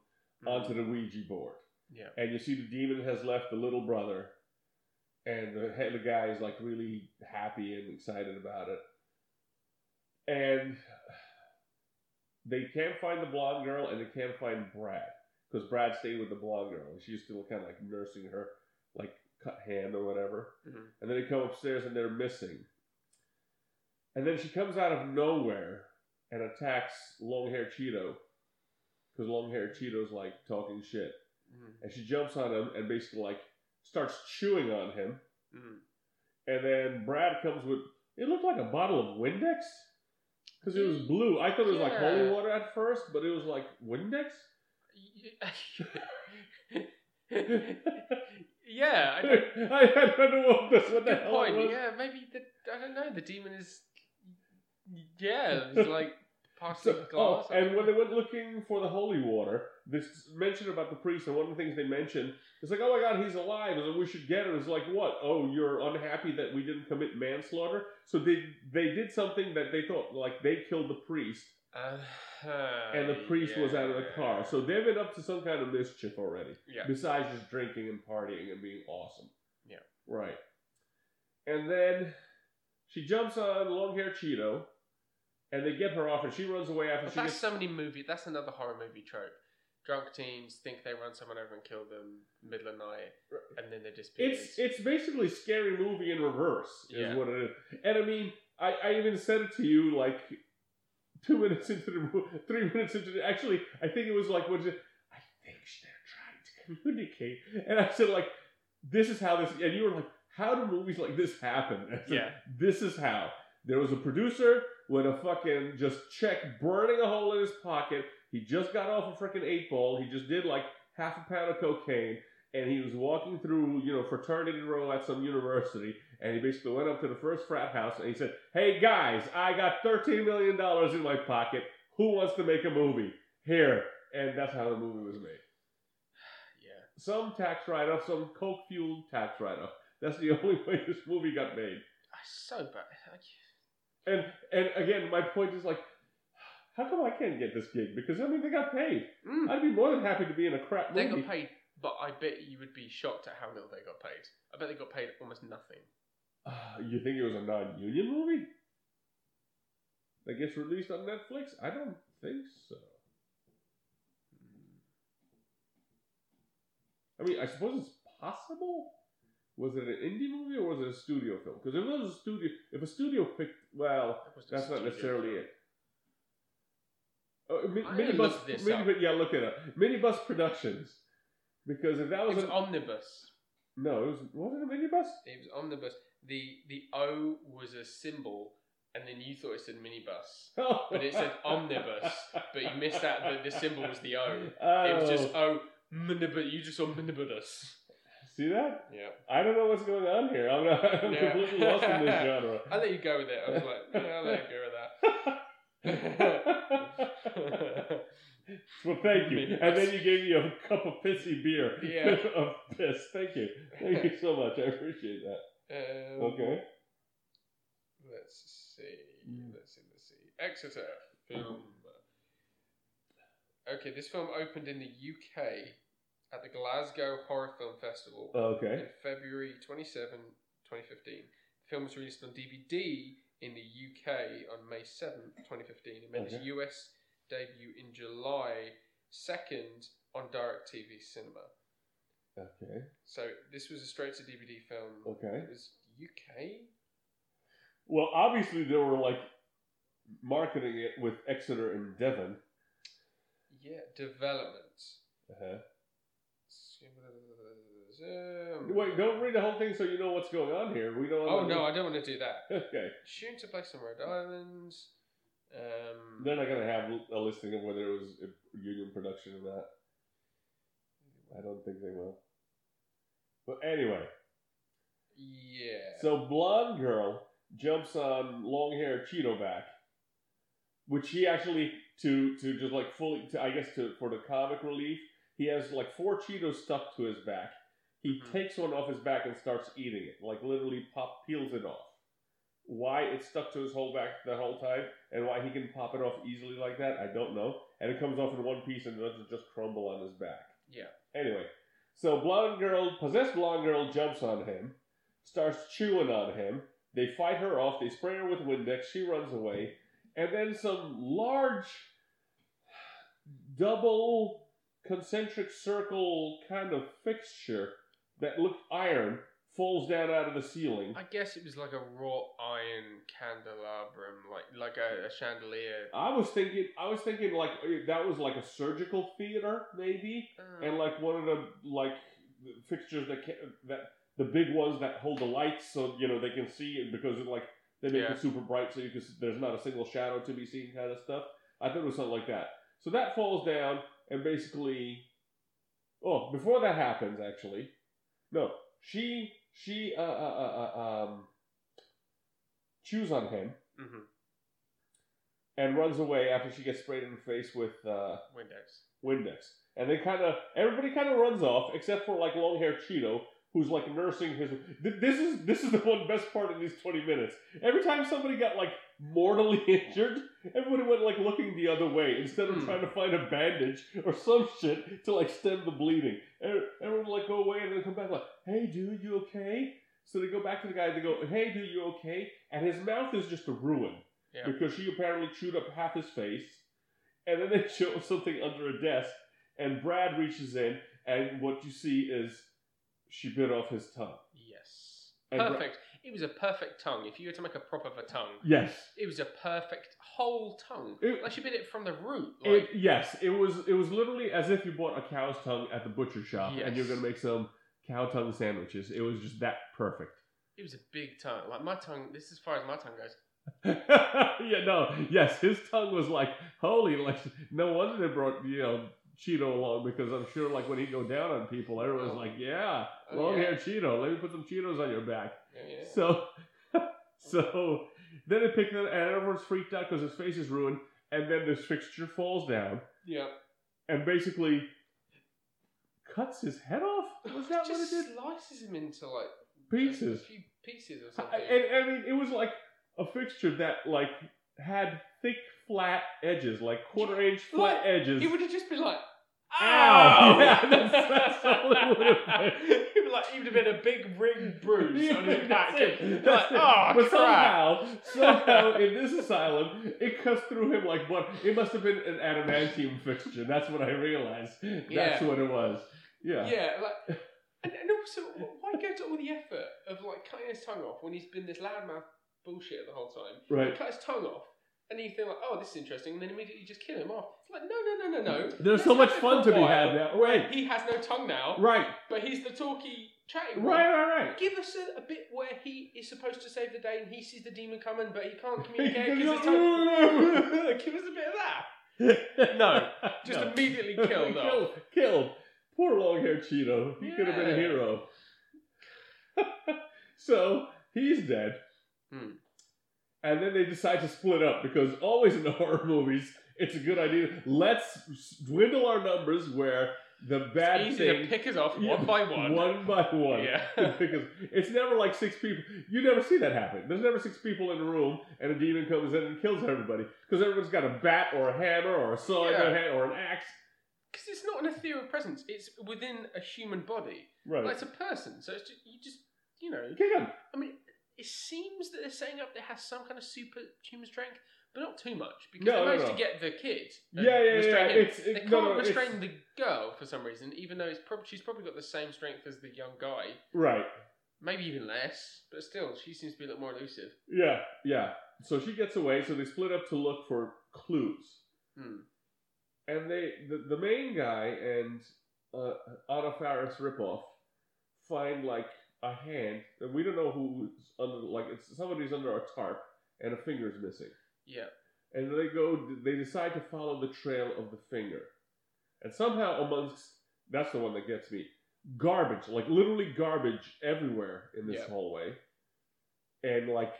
mm-hmm. onto the Ouija board. Yeah. And you see the demon has left the little brother, and the the guy is like really happy and excited about it. And they can't find the blonde girl, and they can't find Brad because Brad stayed with the blonde girl, and she's still kind of like nursing her like cut hand or whatever. Mhm. And then they come upstairs, and they're missing. And then she comes out of nowhere and attacks long hair Cheeto because long hair Cheeto's like talking shit Mhm. and she jumps on him and basically like starts chewing on him. Mhm. And then Brad comes with it looked like a bottle of Windex because it was blue. I thought it was like holy water at first, but it was like Windex. (laughs) yeah, I (laughs) don't, I, I don't know what, this, what the hell point. was. Yeah, maybe the I don't know. The demon is yeah, (laughs) it's like partially So, glass. oh, and when they went looking for the holy water, this mention about the priest, and one of the things they mentioned is like, "Oh my God, he's alive!" And we should get him. It's like, what? Oh, you're unhappy that we didn't commit manslaughter? So they they did something that they thought like they killed the priest, Uh-huh, and the priest was out of the car. So they've been up to some kind of mischief already, yeah, besides just drinking and partying and being awesome. Yeah. Right. And then she jumps on long hair Cheeto, and they get her off, and she runs away after but she that's gets. so many movie. That's another horror movie trope. Drunk teens think they run someone over and kill them middle of night, and then they disappear. It's it's basically scary movie in reverse is Yeah. what it is. And I mean, I, I even said it to you like two (laughs) minutes into the three minutes into the actually I think it was like what is it? I think they're trying to communicate. And I said like this is how this and you were like, how do movies like this happen? Said, Yeah. This is how. There was a producer with a fucking just check burning a hole in his pocket. He just got off a freaking eight ball. He just did like half a pound of cocaine and he was walking through, you know, fraternity row at some university, and he basically went up to the first frat house and he said, "Hey guys, I got thirteen million dollars in my pocket. Who wants to make a movie? Here." And that's how the movie was made. (sighs) yeah. Some tax write-off, some coke fueled tax write-off. That's the (laughs) only way this movie got made. I so bad. And and again, my point is like, how come I can't get this gig? Because I mean, they got paid. mm, I'd be more than happy to be in a crap movie. they got paid, but I bet you would be shocked at how little they got paid. I bet they got paid almost nothing. Uh, you think it was a non-union movie that gets released on Netflix? I don't think so. I mean, I suppose it's possible. Was it an indie movie or was it a studio film? Because if it was a studio, if a studio picked, well, That was a that's not necessarily film. it. Uh, mi- I'm minibus, look this up. mini, yeah, look it up. Minibus Productions. Because if that It was, was an, omnibus. no, it was wasn't it a minibus? It was omnibus. The the O was a symbol, and then you thought it said minibus, (laughs) but it said omnibus. But you missed out that the symbol was the O. It was just Oh. O minibus. You just saw minibus. See that? Yeah. I don't know what's going on here. I'm, not, I'm Yeah. completely lost in this genre. (laughs) I let you go with it. I was like, yeah, I'll let you go with that. (laughs) well, thank you. And then you gave me a cup of pissy beer Yeah. (laughs) of piss. Thank you. Thank you so much. I appreciate that. Um, Okay. Let's see. Let's see. Let's see. Exeter film. Okay, this film opened in the UK at the Glasgow Horror Film Festival Okay. in February 27, 2015. The film was released on DVD in the UK on May 7th, 2015. It made its Okay. US debut in July 2nd on DirecTV Cinema. Okay. So this was a straight to DVD film. Okay. It was UK? Well, obviously they were like marketing it with Exeter and Devon. Yeah, development. Uh-huh. Um, Wait, don't read the whole thing so you know what's going on here. We don't. Oh no, I don't want to do that. (laughs) Okay. Shooting took place on Rhode Island. Um, They're not gonna have a listing of whether it was a union production or not. I don't think they will. But anyway, yeah. so blonde girl jumps on long hair Cheeto back, which he actually to to just like fully to, I guess to for the comic relief he has like four Cheetos stuck to his back. He Mhm. takes one off his back and starts eating it, like literally pop peels it off. Why it stuck to his whole back the whole time, and why he can pop it off easily like that, I don't know. And it comes off in one piece and doesn't just crumble on his back. Yeah. Anyway, so blonde girl, possessed blonde girl, jumps on him, starts chewing on him. They fight her off. They spray her with Windex. She runs away, and then some large, double concentric circle kind of fixture that looked iron falls down out of the ceiling. I guess it was like a wrought iron candelabrum, like like a, a chandelier. I was thinking, I was thinking like eh, that was like a surgical theater, maybe. Uh, and like one of the like fixtures that that the big ones that hold the lights, so you know they can see it because it, like they make Yeah. it super bright, so you can there's not a single shadow to be seen, kind of stuff. I thought it was something like that. So that falls down, and basically, oh, before that happens, actually, no, she she uh, uh, uh, uh, um chews on him mhm, and runs away after she gets sprayed in the face with uh, Windex. Windex. And they kind of everybody kind of runs off except for like long hair Cheeto, who's like nursing his. th- This is this is the one best part of these twenty minutes. Every time somebody got like mortally (laughs) injured, everybody went like looking the other way instead of Hmm. trying to find a bandage or some shit to like stem the bleeding. And everyone would like go away and then come back like, "Hey, dude, you okay?" So they go back to the guy. They go, "Hey, dude, you okay?" And his mouth is just a ruin Yeah. because she apparently chewed up half his face. And then they (laughs) show something under a desk, and Brad reaches in, and what you see is she bit off his tongue. Yes. And Perfect. It was a perfect tongue. If you were to make a prop of a tongue, Yes. it was a perfect whole tongue. It- like she bit it from the root. It, yes, it was. It was literally as if you bought a cow's tongue at the butcher shop, and you're gonna make some cow tongue sandwiches. It was just that perfect. it was a big tongue. Like my tongue. This is as far as my tongue goes. (laughs) yeah, no, yes, his tongue was like holy. Like no wonder they brought you know Cheeto along because I'm sure like when he go down on people, everyone's Oh. like, yeah, Oh, long yeah. hair Cheeto. Let me put some Cheetos on your back. Yeah. So, (laughs) so then they pick it up, and everyone's freaked out because his face is ruined. And then this fixture falls down yeah. and basically cuts his head off. Was that what it did? slices him into like Pieces. a few pieces or I, something. and I mean, it was like a fixture that like had thick, flat edges, like quarter inch flat Like, edges. It would have just been like, Ow! (laughs) Yeah, that's- (laughs) that's all it would have been. He'd be like, he would have been a big ring bruise on his back. like, oh but crap! somehow, (laughs) somehow, in this asylum, it cuts through him like what? It must have been an adamantium fixture. That's what I realized. That's Yeah. what it was. Yeah. Yeah, like, and, and also, why go to all the effort of like cutting his tongue off when he's been this loudmouth bullshit the whole time? Right. Cut his tongue off, and then you think like, oh, this is interesting, and then immediately you just kill him off. Like, no, no, no, no, no. There's Let's so much have it fun for to a be while. had now. Right. He has no tongue now, Right. but he's the talky, chatty one. Right. Right. Right. Give us a, a bit where he is supposed to save the day and he sees the demon coming, but he can't (laughs) communicate because his tongue. Give us a bit of that. (laughs) No, Just No. immediately killed off. killed. Killed. Poor long haired Cheeto. He could have been a Yeah. hero. (laughs) so he's dead. Hmm. And then they decide to split up because always in the (laughs) horror movies, it's a good idea. Let's dwindle our numbers where the bad Easy thing to pick us off Yeah, one by one. one by one. Yeah. (laughs) because it's never like six people. You never see that happen. There's never six people in a room and a demon comes in and kills everybody because everyone's got a bat or a hammer or a saw in their hand or an axe. Because it's not an ethereal presence; it's within a human body. Right. Like it's a person, so it's just, you just you know. Kick him. I mean, it seems that they're setting up that it has some kind of superhuman strength, but not too much because No, they no, managed no. to get the kid. Yeah, yeah, yeah. It's, They can't no, no, restrain the girl for some reason, even though it's prob- she's probably got the same strength as the young guy, right. maybe even less, but still, she seems to be a little more elusive. Yeah, yeah. So she gets away. So they split up to look for clues. Hmm. and they the, the main guy and uh, Anna Faris ripoff find like a hand, and we don't know who's under. Like it's somebody's under a tarp, and a finger's missing. Yeah. And they go. They decide to follow the trail of the finger, and somehow amongst that's the one that gets me. Garbage, like literally garbage everywhere in this Yeah. hallway, and like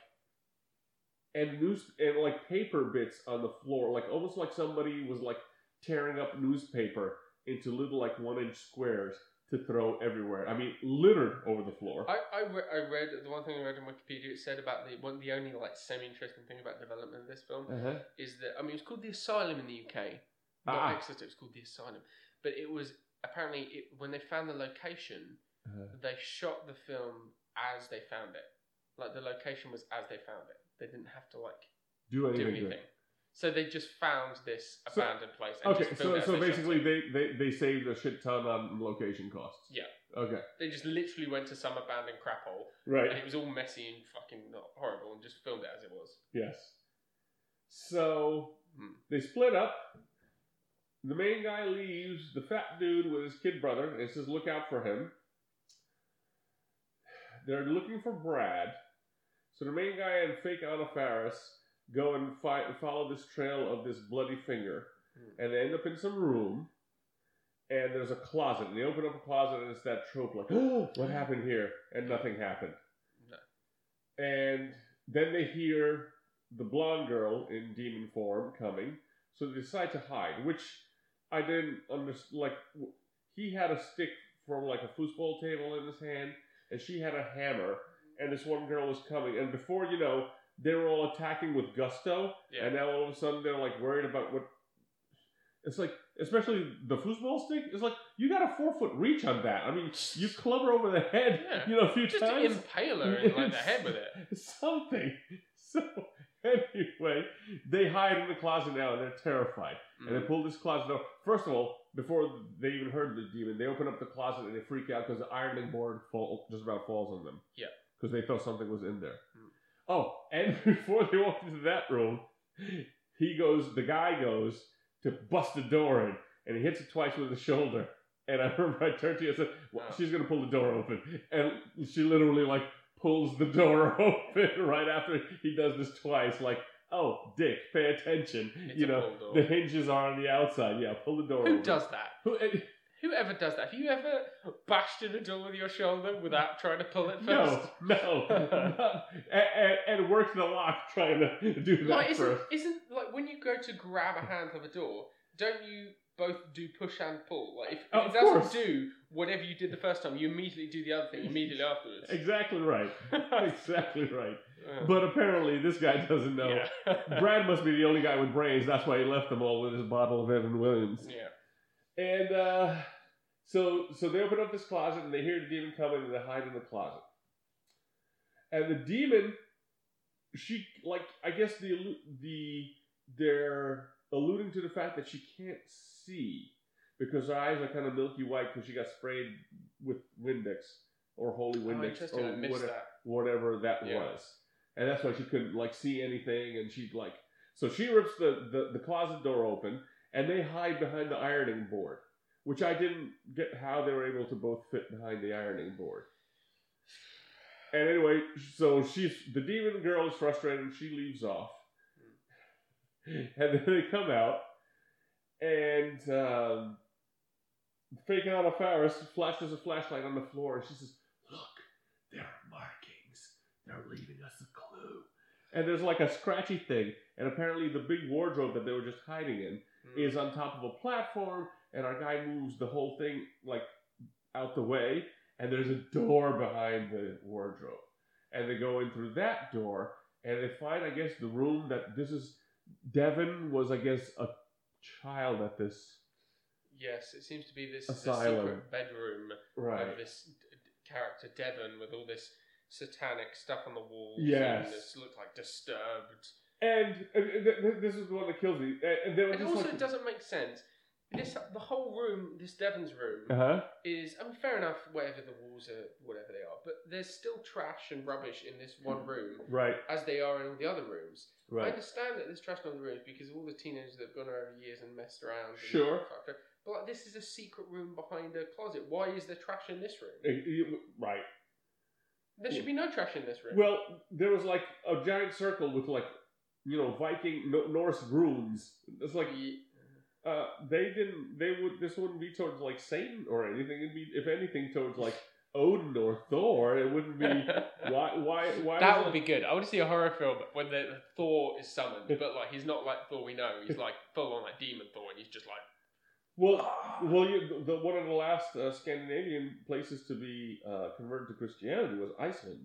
and news and like paper bits on the floor, like almost like somebody was like tearing up newspaper into little like one inch squares to throw everywhere. I mean, littered over the floor. I, I, re- I read the one thing I read on Wikipedia. It said about the one the only like semi interesting thing about development of this film Uh-huh. is that I mean it's called the Asylum in the UK. Not Ah. Exeter, it's called the Asylum. But it was apparently it, when they found the location, Uh-huh. they shot the film as they found it. Like the location was as they found it. They didn't have to like Do do anything anything. good. So they just found this So- abandoned place. And Okay, just so it as so they shot basically it. they, they they saved a shit ton on location costs. Yeah. Okay. they just literally went to some abandoned crap hole, and Right. it was all messy and fucking not horrible, and just filmed it as it was. Yes. So Hmm. they split up. The main guy leaves. The fat dude with his kid brother and says, "Look out for him." They're looking for Brad. So the main guy and fake Anna Faris go and fi- follow this trail of this bloody finger, Hmm. and they end up in some room. And there's a closet, and they open up a closet, and it's that trope like, "Oh, what happened here?" And nothing happened. No. And then they hear the blonde girl in demon form coming, so they decide to hide, which I didn't understand. Like, he had a stick from like a foosball table in his hand, and she had a hammer, and this one girl was coming, and before you know, they were all attacking with gusto, Yeah. and now all of a sudden they're like worried about what. It's like, especially the foosball stick. It's like you got a four foot reach on that. I mean, you (laughs) club her over the head, Yeah. you know, a few Just times to impale her in like the head with it. (laughs) something. (laughs) So anyway, they hide in the closet now and they're terrified. And Mm. they pull this closet door. First of all, before they even heard the demon, they open up the closet and they freak out because the ironing board fall, just about falls on them. Yeah. Because they thought something was in there. Mm. Oh, and (laughs) before they walk into that room, he goes, the guy goes to bust the door in and he hits it twice with his shoulder. And I (laughs) remember I turned to you and said, well, she's going to pull the door open. And she literally, like, pulls the (laughs) door open right after he does this twice. Like, oh, Dick, pay attention. It's you know, the hinges are on the outside. Yeah, pull the door Who open. does that? Who, eh, Whoever does that? Have you ever bashed in a door with your shoulder without trying to pull it no, first? (laughs) no. not- and, and, the lock trying to do that Like, isn't, first. isn't like when you go to grab a handle of a door, don't you both do push and pull? Like if, if Oh, it doesn't course. do whatever you did the first time, you immediately do the other thing immediately (laughs) afterwards. Exactly right. (laughs) exactly right. But apparently, this guy doesn't know. yeah. Brad must be the only guy with brains. That's why he left them all with his bottle of Evan Williams. yeah. And uh, so, so they open up this closet and they hear the demon coming and they hide in the closet. And the demon, she like I guess the the they're alluding to the fact that she can't see because her eyes are kind of milky white because she got sprayed with Windex or holy Oh, Windex interesting. or whatever that. whatever that Yeah. was. And that's why she couldn't like see anything and she'd like so she rips the, the, the closet door open and they hide behind the ironing board. Which I didn't get how they were able to both fit behind the ironing board. And anyway, so she's the demon girl is frustrated and she leaves off. (laughs) And then they come out and um, fake Anna Faris flashes a flashlight on the floor and she says, Look, there are markings. They're leaving us a clue. And there's like a scratchy thing. And apparently the big wardrobe that they were just hiding in Mm. is on top of a platform, and our guy moves the whole thing like out the way, and there's a door behind the wardrobe. And they go in through that door, and they find, I guess, the room that this is. Devon was, I guess, a child at this. Yes, it seems to be this, this Asylum. secret bedroom Right. of this d- character Devon with all this satanic stuff on the walls. Yes. and this looked like disturbed. And, uh, th- th- this is the one that kills me. And- And And also, like, it doesn't make sense. This the whole room, this Devon's room, uh huh. is. I mean, fair enough. Whatever the walls are, whatever they are, but there's still trash and rubbish in this one room, Right, as they are in all the other rooms. I right. understand that there's trash in all the rooms because of all the teenagers that have gone over the years and messed around. And Sure. fucked up. But like, this is a secret room behind a closet. Why is there trash in this room? Uh, you- Right. There should be no trash in this room. Well, there was like a giant circle with like, you know, Viking no- Norse runes. It's like Ye- uh, they didn't. They would. This wouldn't be towards like Satan or anything. It'd be, if anything, towards like Odin or Thor. It wouldn't be. (laughs) why? Why? Why? that would it- be good. I want to see a horror film when the Thor is summoned, but like he's not like Thor we know. He's like full on like demon Thor, and he's just like Well, well, you, the, one of the last uh, Scandinavian places to be uh, converted to Christianity was Iceland,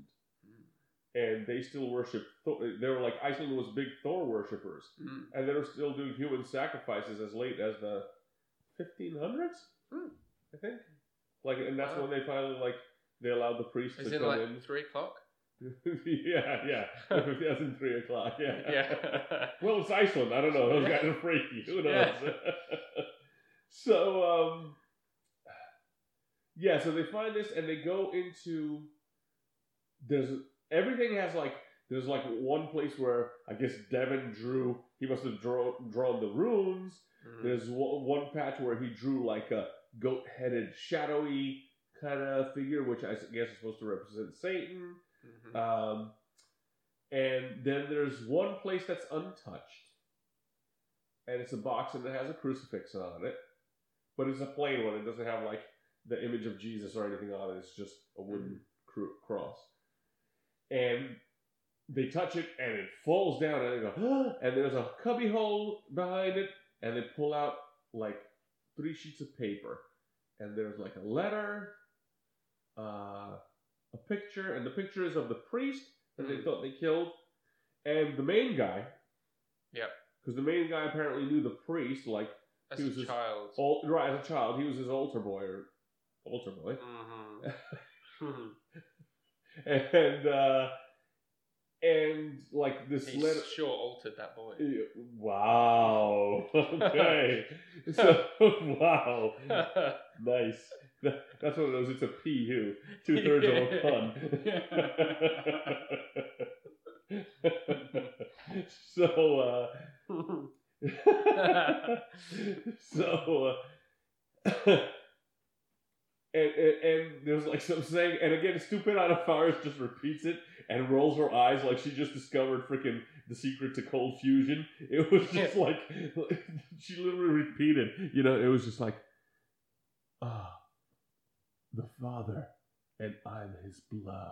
and they still worship. Thor. They were like Iceland was big Thor worshippers, mm. and they were still doing human sacrifices as late as the 1500s, Hmm. I think. Like, and that's Wow. when they finally like they allowed the priests is to come like in. three o'clock. (laughs) yeah, yeah, (laughs) as in three o'clock. Yeah, (laughs) Yeah. well, it's Iceland. I don't know. Those guys are freaky. Who knows? so, um, yeah. So they find this and they go into. There's everything has like there's like one place where I guess Devon drew. He must have draw, drawn the runes. Mm. There's one, one patch where he drew like a goat-headed, shadowy kind of figure, which I guess is supposed to represent Satan. Mhm. Um, and then there's one place that's untouched, and it's a box and it has a crucifix on it, but it's a plain one. It doesn't have like the image of Jesus or anything on it. It's just a wooden cru- cross. And they touch it and it falls down, and they go, "Ah!" and there's a cubby hole behind it, and they pull out like three sheets of paper, and there's like a letter, uh, a picture, and the picture is of the priest that they Mhm. thought they killed, and the main guy. Yep. Because the main guy apparently knew the priest, like As he a was just- child. all, right as a child. He was his altar boy or altar boy, hmm (laughs) (laughs) and uh, and like this He letter. sure altered that boy. Wow. (laughs) Okay. (laughs) so wow. Nice. That- That's one of those. It's a PU. Two thirds of a pun. so. Uh, so. Uh, and, and, and there's like some saying, and again, stupid Anna Faris just repeats it and rolls her eyes like she just discovered freaking the secret to cold fusion. It was just like (laughs) she literally repeated, you know, it was just like, ah, the Father, and I'm His blood.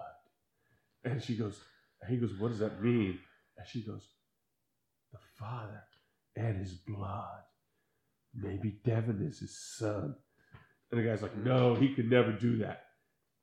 And she goes, and he goes, what does that mean? And she goes, the Father and His blood. Maybe Devon is His son. And the guy's like, no, he could never do that.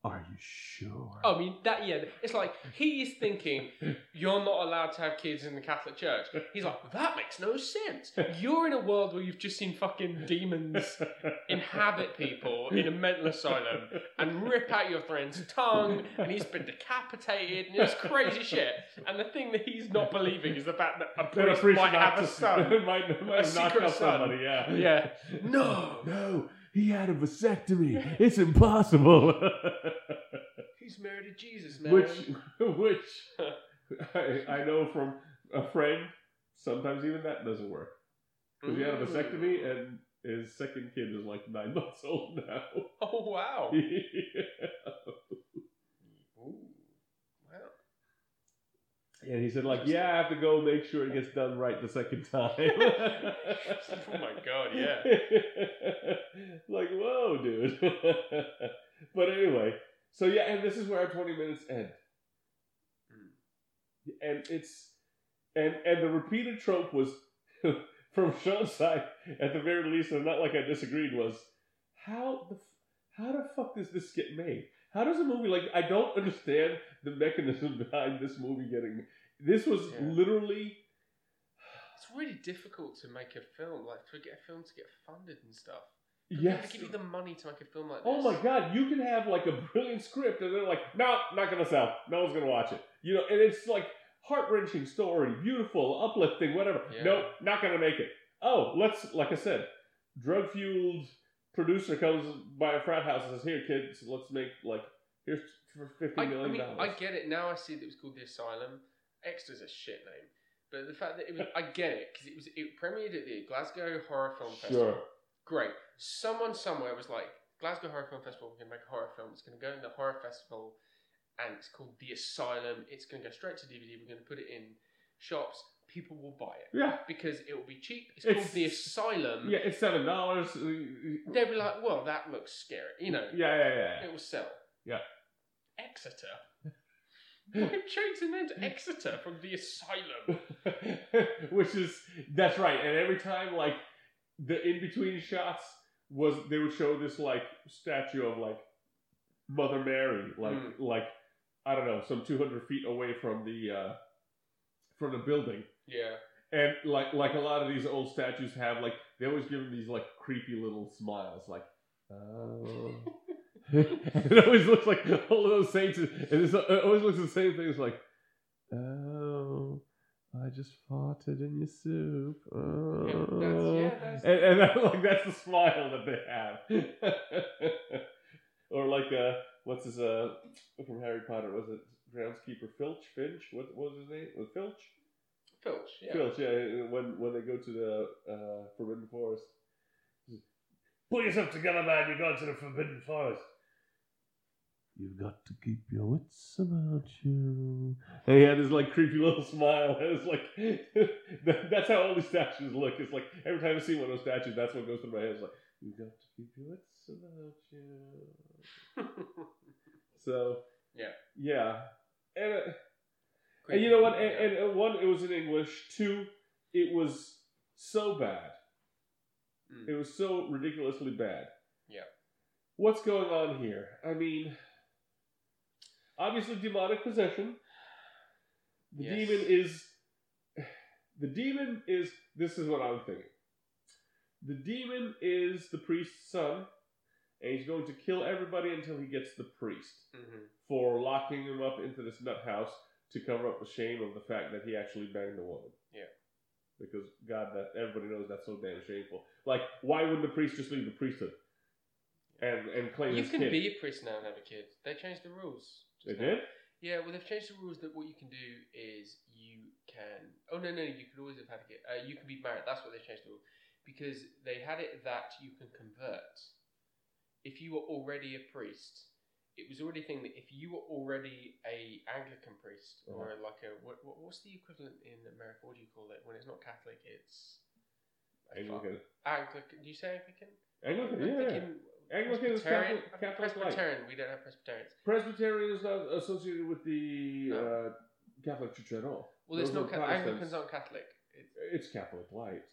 Are you sure? I mean that yeah, it's like he is thinking you're not allowed to have kids in the Catholic Church. He's like, that makes no sense. You're in a world where you've just seen fucking demons (laughs) inhabit people in a mental asylum and rip out your friend's tongue, and he's been decapitated, and it's crazy shit. And the thing that he's not believing is the fact that a priest, priest might have a son. (laughs) might, might A secret son. somebody, yeah. Yeah. (laughs) No. No, he had a vasectomy. It's impossible. (laughs) He's married to Jesus, man. which, which I, I know from a friend. Sometimes even that doesn't work because he had a vasectomy Mm. and his second kid is like nine (laughs) months old now. Oh wow. Yeah. (laughs) Ooh. Wow. And he said, like, yeah, I have to go make sure it gets done right the second time. (laughs) Oh my god, yeah. (laughs) like, whoa, dude. (laughs) but anyway, so yeah, and this is where our 20 minutes end. Hmm. And it's, and and the repeated trope was, from Sean's side, at the very least, and not like I disagreed, was, how the, f- how the fuck does this get made? How does a movie like I don't understand the mechanism (laughs) behind this movie getting this was Yeah. literally It's really difficult to make a film, like to get a film to get funded and stuff. They Yes. give you the money to make a film like this. Oh my god, you can have like a brilliant script and they're like, no, not gonna sell. No one's gonna watch it. You know, and it's like heart wrenching story, beautiful, uplifting, whatever. Yeah. No, not gonna make it. Oh, let's like I said, drug fueled producer comes by a frat house and says, Here kids, let's make like here's for fifty I, million I mean, dollars. I get it now. I see that it was called the Asylum. Extra's a shit name, but the fact that it was, (laughs) I get it because it was it premiered at the Glasgow Horror Film Festival. Sure. Great. Someone somewhere was like, Glasgow Horror Film Festival, we're going to make a horror film. It's going to go in the horror festival and it's called The Asylum. It's going to go straight to DVD. We're going to put it in shops. People will buy it Yeah. because it will be cheap. It's, It's- called The Asylum. Yeah, it's seven dollars. They'll be like, well, that looks scary. You know, Yeah, yeah, yeah. it will sell. Yeah. Exeter. Why change the name to Exeter from The Asylum? (laughs) Which is that's right. And every time like the in between shots was they would show this like statue of like Mother Mary, like Mm. like I don't know, some two hundred feet away from the uh from the building. Yeah. And like like a lot of these old statues have like they always give them these like creepy little smiles, like oh. (laughs) (laughs) it always looks like all of those saints, and it's, it always looks the same thing. It's like, oh, I just farted in your soup. Oh. Yeah, that's, yeah, that's, and, and that, like that's the smile that they have. (laughs) or like uh, what's his uh from Harry Potter? Was it groundskeeper Filch? Finch? What, what was his name? Was Filch? Filch. Yeah. Filch, yeah. When when they go to the uh, Forbidden Forest, put yourself together, man. You're going to the Forbidden Forest. You've got to keep your wits about you. And he had this like creepy little smile. (laughs) And it's like (laughs) that, that's how all these statues look. It's like every time I see one of those statues, that's what goes through my head. It's like you've got to keep your wits about you. (laughs) So Yeah. yeah, and. Uh, Great. and you know what? And, and one, it was in English. Two, it was so bad. Mm. It was so ridiculously bad. Yeah. What's going on here? I mean, obviously demonic possession. The Yes. demon is. The demon is. This is what I'm thinking. The demon is the priest's son, and he's going to kill everybody until he gets the priest Mhm. for locking him up into this nut house to cover up the shame of the fact that he actually banged a woman. Yeah. Because God, that everybody knows that's so damn shameful. Like, why wouldn't the priest just leave the priesthood and and claim You his can kid? be a priest now and have a kid. They changed the rules. they now. did. Yeah, well, they've changed the rules that what you can do is you can. Oh no, no, you could always have had a kid. Uh, you can be married. That's what they changed the rule because they had it that you can convert if you were already a priest. It was already a thing that if you were already a Anglican priest or like a what, what, what's the equivalent in America? What do you call it when it's not Catholic? It's Anglican. Anglican. Do you say Anglican? Anglican, I'm yeah. thinking Anglican is. Catholic- Catholic light. Presbyterian. We don't have Presbyterians. Presbyterian is not associated with the No. uh, Catholic Church at all. Well, it's not are Ca- Anglicans aren't Catholic. It's, It's Catholic light.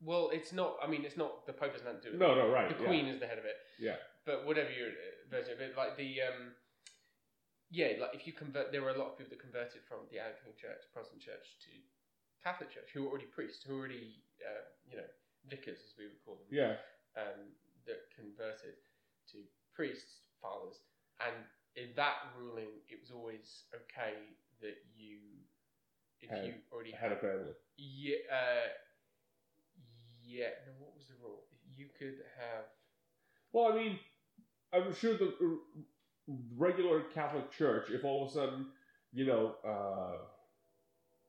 well, it's not. I mean, it's not. The Pope doesn't have to do it. No, no, right. the yeah. Queen is the head of it. Yeah. But whatever your uh, version of it, like the um, yeah, like if you convert, there were a lot of people that converted from the Anglican Church, Protestant Church, to Catholic Church, who were already priests, who were already uh, you know vicars, as we would call them. Yeah. um, that converted to priests, fathers, and in that ruling, it was always okay that you, if Had- you already Had a family. yeah, uh, yeah. No, what was the rule? You could have. Well, I mean, I'm sure the regular Catholic Church, if all of a sudden, you know, uh,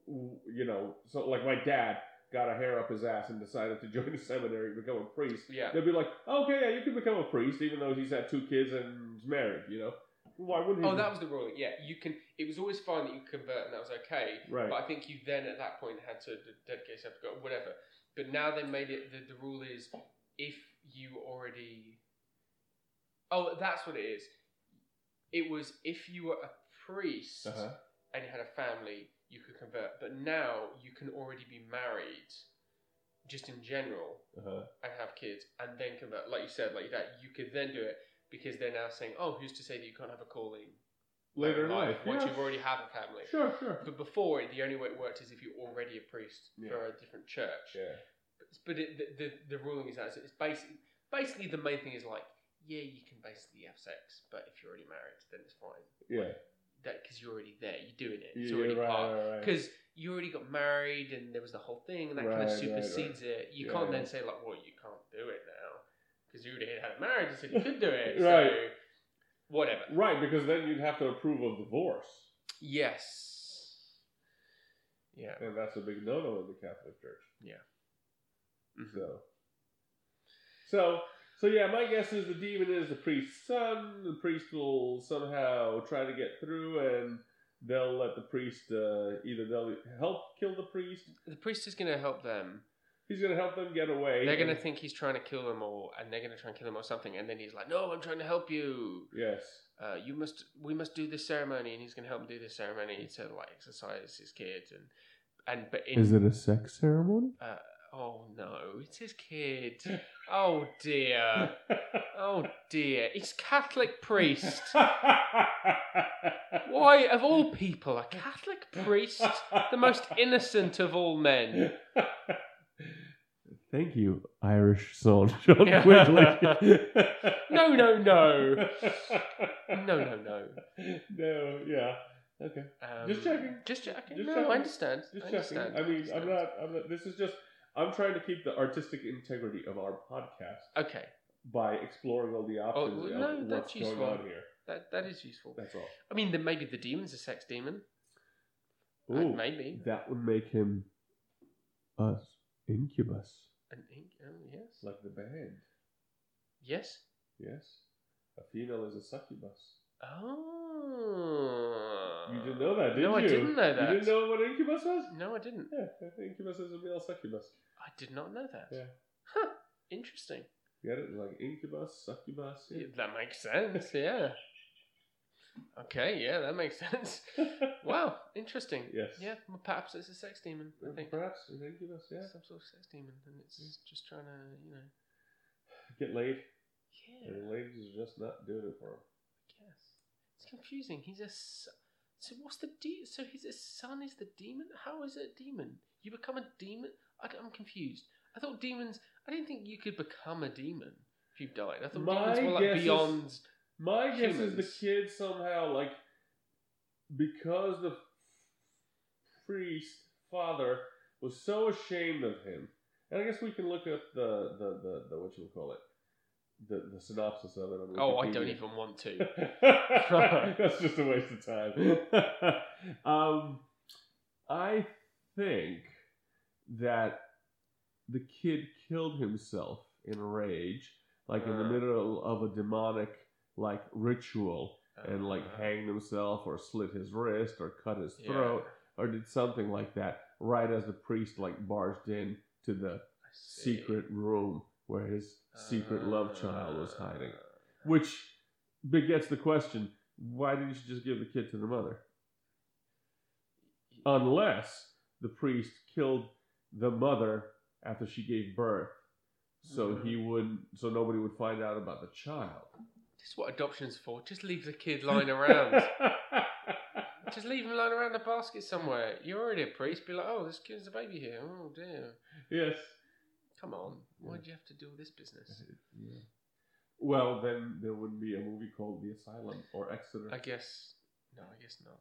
you know, so like my dad got a hair up his ass and decided to (laughs) join the seminary and become a priest, Yeah. they'd be like, okay, yeah, you can become a priest, even though he's had two kids and is married, you know. Why wouldn't he? Oh, that was the ruling. Yeah, you can. It was always fine that you convert, and that was okay. right. But I think you then, at that point, had to dedicate yourself to God, whatever. But now they made it. The, the rule is if you already. Oh, that's what it is. It was if you were a priest Uh-huh. and you had a family, you could convert. But now you can already be married, just in general, Uh-huh. and have kids, and then convert. Like you said, like that, you could then do it because they're now saying, "Oh, who's to say that you can't have a calling Later in life. once yeah. you've already have a family?" Sure, sure. But before, the only way it worked is if you're already a priest Yeah. for a different church. Yeah. But it, the, the the ruling is that it's basically basically the main thing is like, yeah, you can basically have sex, but if you're already married, then it's fine. Yeah. That because you're already there, you're doing it. It's Yeah, already right, part. right, right. Because you already got married and there was the whole thing, and that kind Right, of right, supersedes it. You Yeah, can't then say like, well, you can't do it now because you already had married. You said you could do (laughs) it. Right. So whatever. Right, because then you'd have to approve of divorce. Yes. Yeah. And that's a big no no in the Catholic Church. Mhm. So, so, so yeah, my guess is the demon is the priest's son. The priest will somehow try to get through, and they'll let the priest uh, either they'll help kill the priest. The priest is going to help them. He's going to help them get away. They're going to think he's trying to kill them all, and they're going to try and kill him or something. And then he's like, "No, I'm trying to help you. yes. Uh, you must. We must do this ceremony." And he's going to help them do this ceremony to like exercise his kids and and but in it a sex ceremony? uh, oh no, it's his kid. Oh dear. Oh dear. It's Catholic priest. Why, of all people, a Catholic priest, the most innocent of all men? Thank you, Irish son John (laughs) Quigley. No, no, no. No, no, no. No, yeah. Okay. Um, Just checking. Just checking. Just no, checking. I understand. Just I checking. understand. I mean, understand. I'm not, I'm not. This is just. I'm trying to keep the artistic integrity of our podcast Okay, by exploring all the options well, of no, what's that's going useful. on here. that that is useful. That's all. I mean, then maybe the demon's a sex demon. Uh, Ooh, maybe. that would make him a incubus, An ink. Oh yes. like the band. Yes. Yes, a female is a succubus. Oh. You didn't know that, did no, you? I didn't know that. You didn't know what incubus was? No, I didn't. Yeah, incubus is a male succubus. I did not know that. Yeah. Huh. Interesting. Get it? Like incubus, succubus. Yeah, that makes sense. (laughs) Yeah. Okay. Yeah, that makes (laughs) sense. Wow. Interesting. yes. Yeah. Well, perhaps it's a sex demon. I think. Perhaps an incubus. Yeah. Some sort of sex demon, and it's just trying to, you know. Get laid, Yeah. and the ladies are just not doing it for him. Confusing. He's a So what's the de- So his son is the demon. How is it a demon? You become a demon. I, am confused. I thought demons. I didn't think you could become a demon if you died. I thought My demons were like guess is- beyond. My guess is the kid somehow like because the priest father was so ashamed of him, and I guess we can look at the the the, the what you call it, the the synopsis of it. On Oh, I don't even want to. (laughs) (laughs) That's just a waste of time. (laughs) um, I think that the kid killed himself in rage, like in the Uh. middle of a demonic like ritual, and like Uh, hanged himself or slit his wrist or cut his yeah, throat or did something like that right as the priest like barged in to the secret room where his secret love child was hiding Uh, which begets the question why didn't she just give the kid to the mother unless the priest killed the mother after she gave birth so Mhm. he would so nobody would find out about the child This is what adoption's for. Just leave the kid lying around. (laughs) Just leave him lying around a basket somewhere. You're already a priest. Be like, oh, this kid's a baby here. Oh dear. yes Come on. Why'd you have to do this business? (laughs) Yeah. well then there wouldn't be a movie called the asylum or exeter I guess. No, I guess not.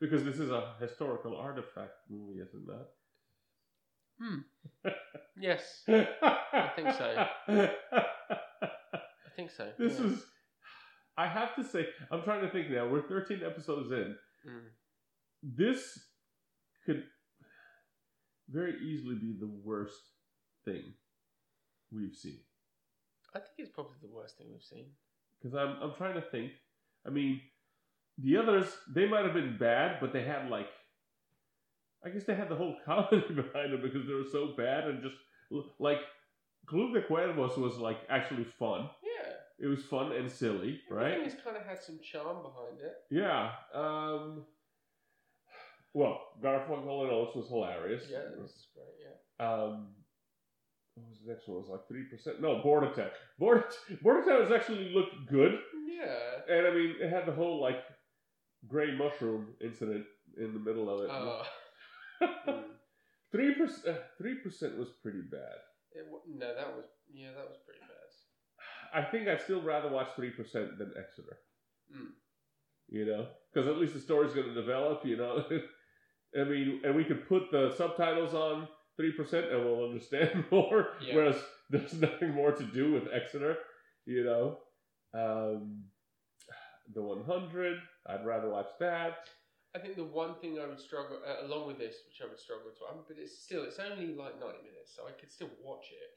because this is a historical artifact movie isn't that Hmm. (laughs) Yes, I think so. (laughs) I think so. This yeah. is. I have to say, I'm trying to think now. We're 13 episodes in. Mm. This could very easily be the worst thing we've seen. I think it's probably the worst thing we've seen. Because I'm, I'm trying to think. I mean, the others, they might have been bad, but they had like. I guess they had the whole (laughs) comedy behind them because they were so bad and just. Like, Club de Cuervos was like actually fun. Yeah. It was fun and silly, right? Everything kind of had some charm behind it. Yeah. Um, well, Garfunkel and Oates was hilarious. Yeah, that's great. Yeah. Um, what was the next one? It was like three percent. No, Border Town. Border Border Town was actually looked good, Yeah. and I mean, it had the whole like gray mushroom incident in the middle of it. Oh. (laughs) Three percent. Three percent was pretty bad. It, no, that was yeah, that was pretty bad. I think I'd still rather watch Three Percent than Exeter. Mm. You know, because at least the story's going to develop. You know, (laughs) I mean, and we could put the subtitles on Three Percent and we'll understand (laughs) more. Yeah. Whereas there's nothing more to do with Exeter. You know, um, the 100. I'd rather watch that. I think the one thing I would struggle, uh, along with this, which I would struggle to, um, but it's still, it's only like 90 minutes, so I could still watch it.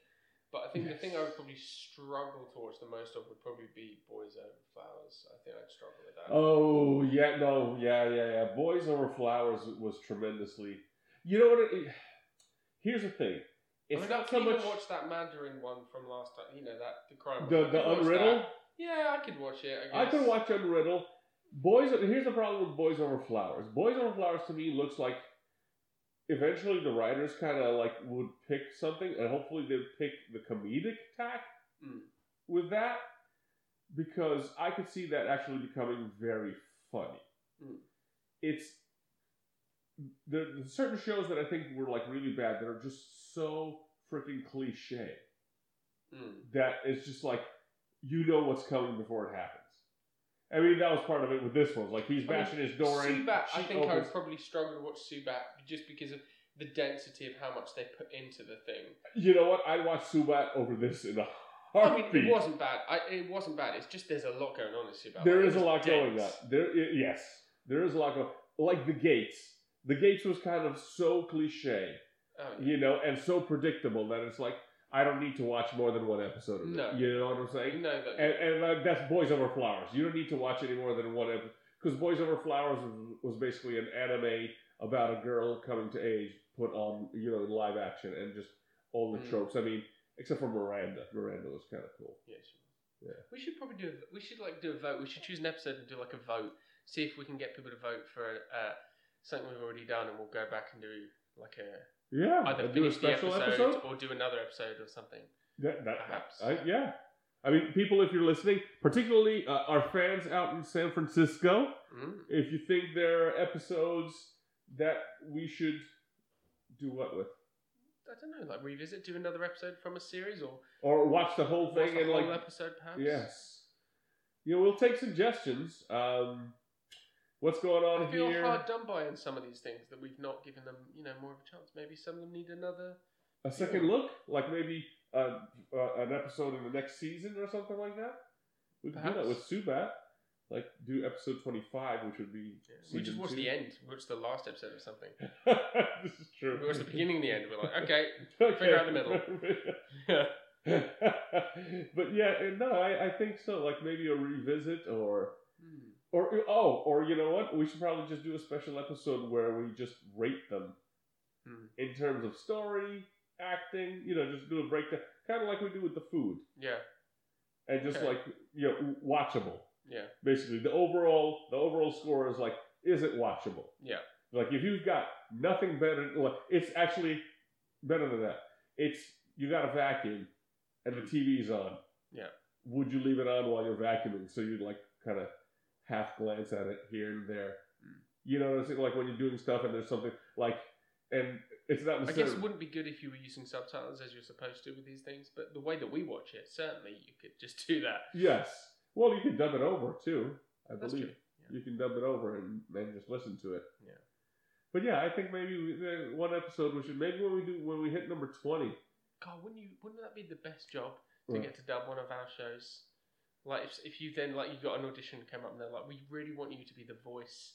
But I think the thing I would probably struggle to watch the most of would probably be Boys Over Flowers. I think I'd struggle with that. Oh yeah, no, yeah, yeah, yeah. Boys Over Flowers was tremendously. You know what? It, here's the thing. I It's mean, I not could so much watch that Mandarin one from last time. You know that the crime. the one. The Unriddle. Yeah, I could watch it. I, I could watch Unriddle. Boys. Here's the problem with Boys Over Flowers. Boys Over Flowers to me looks like eventually the writers kind of like would pick something, and hopefully they'd pick the comedic tack Mm. with that, because I could see that actually becoming very funny. Mm. It's there's certain shows that I think were like really bad that are just so freaking cliche Mm. that it's just like you know what's coming before it happens. I mean, that was part of it with this one. Like he's I mean, bashing his door in. Subat, I think I would probably struggle to watch Subat just because of the density of how much they put into the thing. You know what? I'd watch Subat over this in a heartbeat. I mean, it wasn't bad. I, it wasn't bad. It's just there's a lot going on in Subat. There Like, is a lot going on. There, yes, there is a lot going. Like the Gates. The Gates was kind of so cliche, Oh, yeah. you know, and so predictable that it's like I don't need to watch more than one episode of it. You know what I'm saying? No, that, And, and uh, that's Boys Over Flowers. You don't need to watch any more than one episode because Boys Over Flowers was, was basically an anime about a girl coming to age put on, you know, live action and just all the Mm. tropes. I mean, except for Miranda. Miranda was kind of cool. yeah. Yeah. We should probably do. A, we should like do a vote. We should choose an episode and do like a vote. See if we can get people to vote for uh, something we've already done, and we'll go back and do like a Yeah, either do a finish the special episode, episode. or do another episode or something. That, that, Perhaps. I, yeah. I mean, people, if you're listening, particularly uh, our fans out in San Francisco, Mm. if you think there are episodes that we should do what with, I don't know, like revisit, do another episode from a series, or or watch the whole watch thing the and whole like episode, perhaps. Yes. You know, we'll take suggestions. Um, what's going on I feel here? hard done by in some of these things that we've not given them, you know, more of a chance. Maybe some of them need another. A second look, like maybe uh, uh, an episode in the next season or something like that. We could do that Perhaps. with Subat. Like do episode twenty-five, which would be. we just season watch two. the end, watch the last episode or something. (laughs) this is true. We watch the beginning and the end. We're like, okay, (laughs) figure out the middle. (laughs) but yeah, no, I, I think so. Like maybe a revisit or Hmm. Or oh, or you know what? We should probably just do a special episode where we just rate them Hmm. in terms of story, acting. You know, just do a breakdown, kind of like we do with the food, yeah, and just Okay. like you know, watchable. yeah, Basically, the overall the overall score is like, is it watchable? yeah. Like if you've got nothing better, well, it's actually better than that. It's you got a vacuum and the TV's on. Yeah. Would you leave it on while you're vacuuming so you'd like kind of half glance at it here and there? Mm. You know what I'm saying? Like when you're doing stuff and there's something like, and it's not I guess it wouldn't be good if you were using subtitles as you're supposed to with these things, but the way that we watch it, certainly you could just do that. Yes. Well, you can dub it over too. I That's believe. Yeah. you can dub it over and then just listen to it. Yeah. But yeah, I think maybe we, uh, one episode we should maybe when we do when we hit number twenty. God, wouldn't you? Wouldn't that be the best job to Right. get to dub one of our shows? Like if, if you then like you got an audition come up and they're like, we really want you to be the voice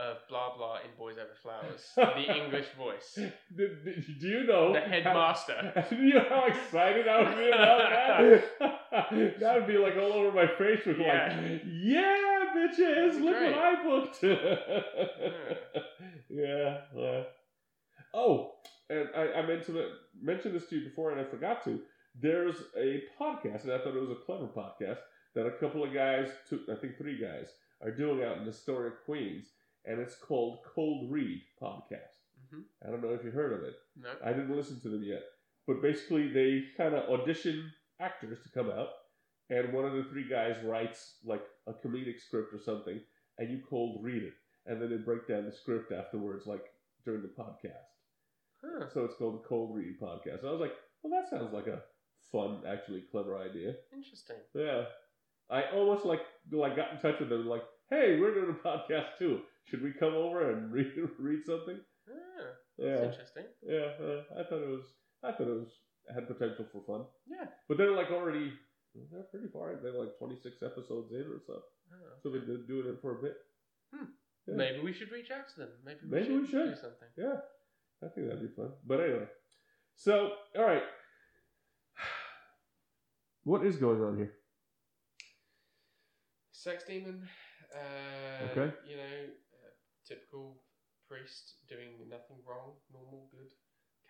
of blah blah in Boys Over Flowers, (laughs) the English voice, (laughs) Do, do- you know the headmaster. (laughs) Do you know how excited I would be about that? that would be like all over my face with Yeah. like, yeah, bitches, look great. what I booked. yeah, yeah. Oh, and I, I meant to mention this to you before, and I forgot to. There's a podcast, and I thought it was a clever podcast that a couple of guys, two, I think three guys, are doing out in Astoria Queens, and it's called Cold Read Podcast. hmm I don't know if you heard of it. No. I didn't listen to them yet. But basically, they kind of audition actors to come out, and one of the three guys writes like a comedic script or something, and you cold read it, and then they break down the script afterwards, like during the podcast. Huh. So it's called the Cold Read Podcast. I was like, well, that sounds like a fun, actually clever idea. Interesting. Yeah, I almost like like got in touch with them, like, hey, we're doing a podcast too. Should we come over and (laughs) read read something? Ah, Yeah, interesting. yeah. Uh, I thought it was. I thought it was had potential for fun. Yeah. But they're like already. They're pretty far. They're like twenty six episodes in or so. Oh, So they've been doing it for a bit. Yeah. Maybe we should reach out to them. Maybe we Maybe should, we should. do something. Yeah, I think that'd be fun. But anyway, so all right, (sighs) what is going on here? Sex demon. Uh, Okay. You know, uh, typical priest doing nothing wrong. Normal, good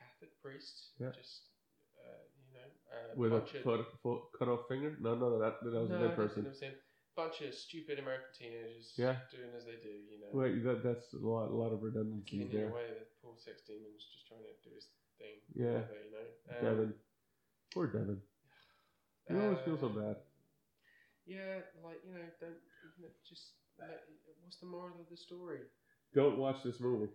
Catholic priest. Yeah. Just, uh, you know, uh, With a foot, foot, cut off finger? No, no, no, that that was no, a dead person. think I've seen- Bunch of stupid American teenagers Yeah. doing as they do, you know. Wait, that that's a lot, a lot of redundancies Getting there. away with poor sex demons just trying to do his thing. Yeah. whatever, you know. Um, Devin, poor Devin. You always feel so uh, bad. Yeah, like you know, don't you know, just what's the moral of the story? Don't watch this movie.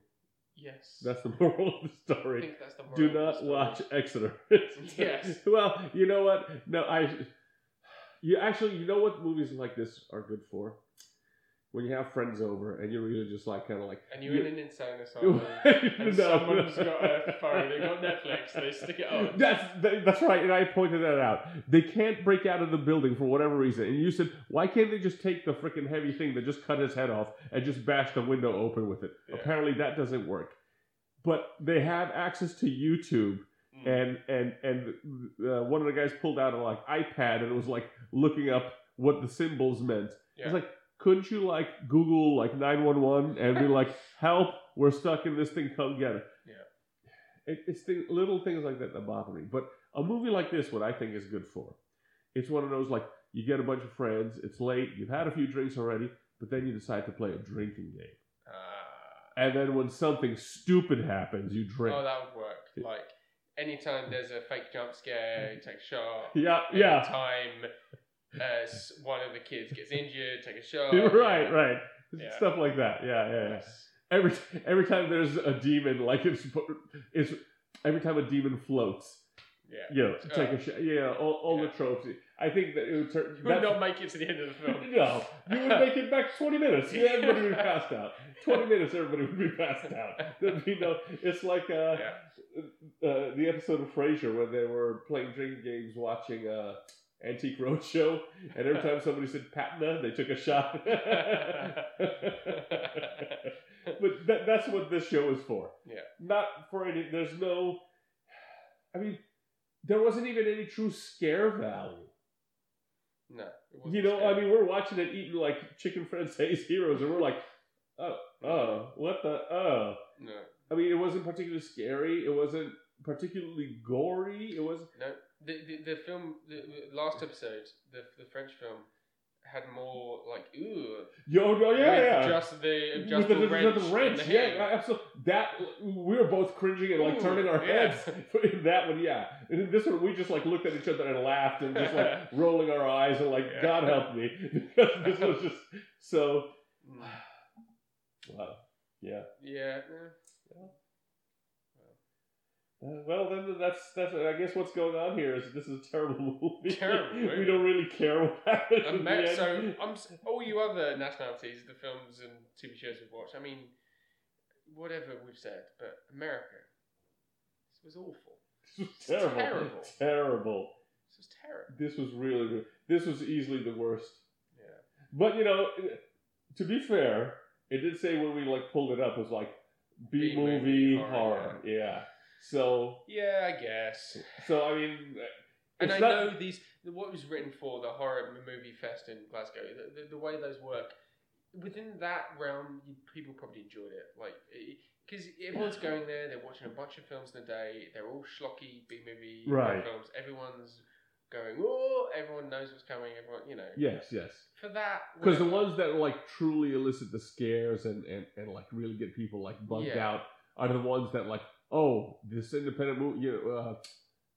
Yes, That's the moral of the I story. think that's the moral. Do of the not watch Exeter. (laughs) Yes. well, you know what? No, I. You actually, you know what movies like this are good for? When you have friends over and you're really just like kind of like. And you're you- in an insane asylum, and (laughs) No. someone's got a phone, they've got Netflix, they stick it on. That's that- that's right, and I pointed that out. They can't break out of the building for whatever reason, and you said, why can't they just take the freaking heavy thing that just cut his head off and just bash the window open with it? Yeah. Apparently, that doesn't work. But they have access to YouTube, Mm. and and and uh, one of the guys pulled out a like iPad and it was like looking up what the symbols meant. Yeah. It's like, couldn't you like Google like nine one one and be like, (laughs) help, we're stuck in this thing, come get it. Yeah. It, it's the little things like that that bother me. But a movie like this, what I think is good for, it's one of those like you get a bunch of friends, it's late, you've had a few drinks already, but then you decide to play a drinking game. Ah. And then when something stupid happens, you drink. oh, that would work. Like anytime there's a fake jump scare, take a shot. yeah, yeah. Anytime uh, s- one of the kids gets injured, take a shot. (laughs) right, yeah. right. Yeah. Stuff like that. Yeah, yeah, yeah. Every every time there's a demon, like it's it's every time a demon floats, Yeah. you know, take Oh. a shot. Yeah, all, all Yeah. the tropes. I think that it would turn. You would not make it to the end of the film. No, you would make it back 20 minutes. Yeah, (laughs) everybody would be passed out. 20 minutes, everybody would be passed out. There'd be no, it's like uh, Yeah. uh, the episode of Frasier when they were playing drinking games watching uh, Antique Roadshow, and every (laughs) time somebody said patina, they took a shot. (laughs) but that, that's what this show is for. Yeah. Not for any, there's no, I mean, there wasn't even any true scare value. No. You know, I mean, we're watching it eating like chicken Francaise (laughs) heroes, and we're like, oh, oh, what the, oh. No. I mean, it wasn't particularly scary. It wasn't particularly gory. It was, No. The, the, the film, the, the last episode, the, the French film, had more like, ooh. yo, yeah, yeah. Just the With adjustable the, wrench. the, the wrench, the yeah, absolutely. That we were both cringing and like Ooh, turning our yeah. heads. (laughs) In that one, yeah. And in this one, we just like looked at each other and laughed and just like (laughs) rolling our eyes and like, Yeah. God help me, because (laughs) this was just so. Mm. (sighs) Wow. Yeah. Yeah. Uh, well, then that's that's. I guess what's going on here is this is a terrible (laughs) movie. Terrible we don't really care what (laughs) happens. Amer- so I'm all you other nationalities, the films and TV shows we've watched. I mean, whatever we've said, but America, this was awful. This was terrible. terrible. Terrible. This was terrible. This was really. This was easily the worst. Yeah. But you know, to be fair, it did say when we like pulled it up it was like B movie horror, horror. Yeah. So Yeah, I guess. so I mean, And I not- know these. What was written for the horror movie fest in Glasgow, the, the, the way those work, within that realm, you, people probably enjoyed it. Like, because everyone's going there, they're watching a bunch of films in a day. They're all schlocky B movie Right. films. Everyone's going, oh, everyone knows what's coming. Everyone, you know. Yes, yes. For that, Because the ones that like truly elicit the scares and, and, and like really get people like bugged Yeah. out are the ones that like oh this independent movie you know, uh,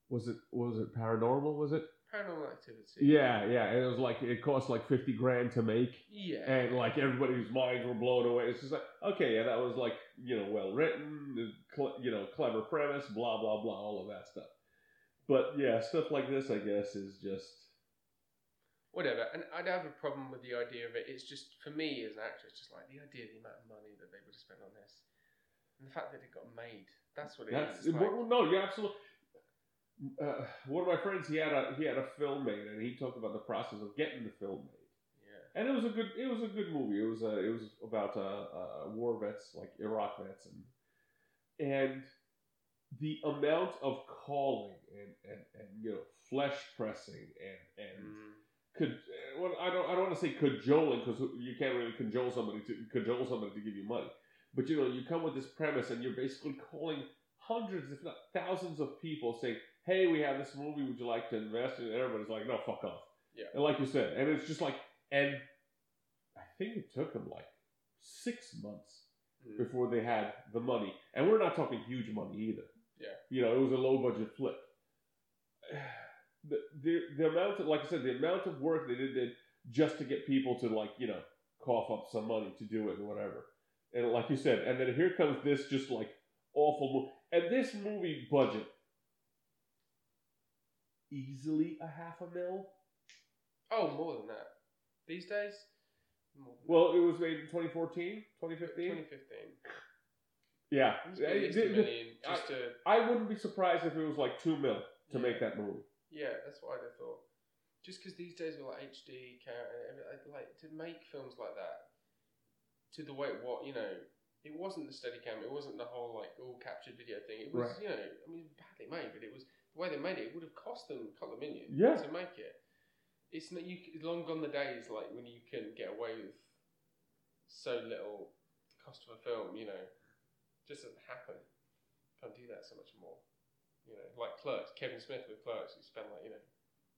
was it was it paranormal was it paranormal activity. yeah yeah and it was like it cost like 50 grand to make Yeah. and like everybody's minds were blown away it's just like okay yeah that was like you know well written you know clever premise blah blah blah all of that stuff But yeah, stuff like this, I guess, is just whatever. And I'd have a problem with the idea of it. It's just for me as an actor, it's just like the idea of the amount of money that they would have spent on this, and the fact that it got made. That's what it that's is. Like, well, no, you're absolutely. Uh, one of my friends, he had a he had a film made, and he talked about the process of getting the film made. yeah, and it was a good it was a good movie. It was uh, it was about uh, uh, war vets like Iraq vets and and the amount of calling and, and, and you know flesh pressing and and Mm. could well I don't I don't want to say cajoling because you can't really cajole somebody to cajole somebody to give you money, but you know you come with this premise and you're basically calling hundreds if not thousands of people saying hey we have this movie would you like to invest in it? and everybody's like no fuck off Yeah. and like you said and it's just like and I think it took them like six months Mm. before they had the money. And we're not talking huge money either. Yeah. You know, it was a low budget flip. (sighs) The, the, the amount of, like I said, the amount of work they did, did just to get people to like, you know, cough up some money to do it or whatever. And like you said, and then here comes this just like awful movie. And this movie budget, easily a half a mil. Oh, more than that. These days, Well, it was made in 2014, 2015. 2015. Yeah. It's The- million just to I wouldn't be surprised if it was like two mil to Yeah. make that movie. Yeah, that's what I'd have thought. Just because these days with like HD camera, like to make films like that to the way what you know, it wasn't the steady cam, it wasn't the whole like all captured video thing. It was Right. you know, I mean, badly made, but it was the way they made it. It would have cost them a couple of million Yeah. to make it. It's not you. It's long gone the days like when you can get away with so little cost of a film. You know, just doesn't happen. Can't do that so much more. You know, like Clerks, Kevin Smith with Clerks, who spent like you know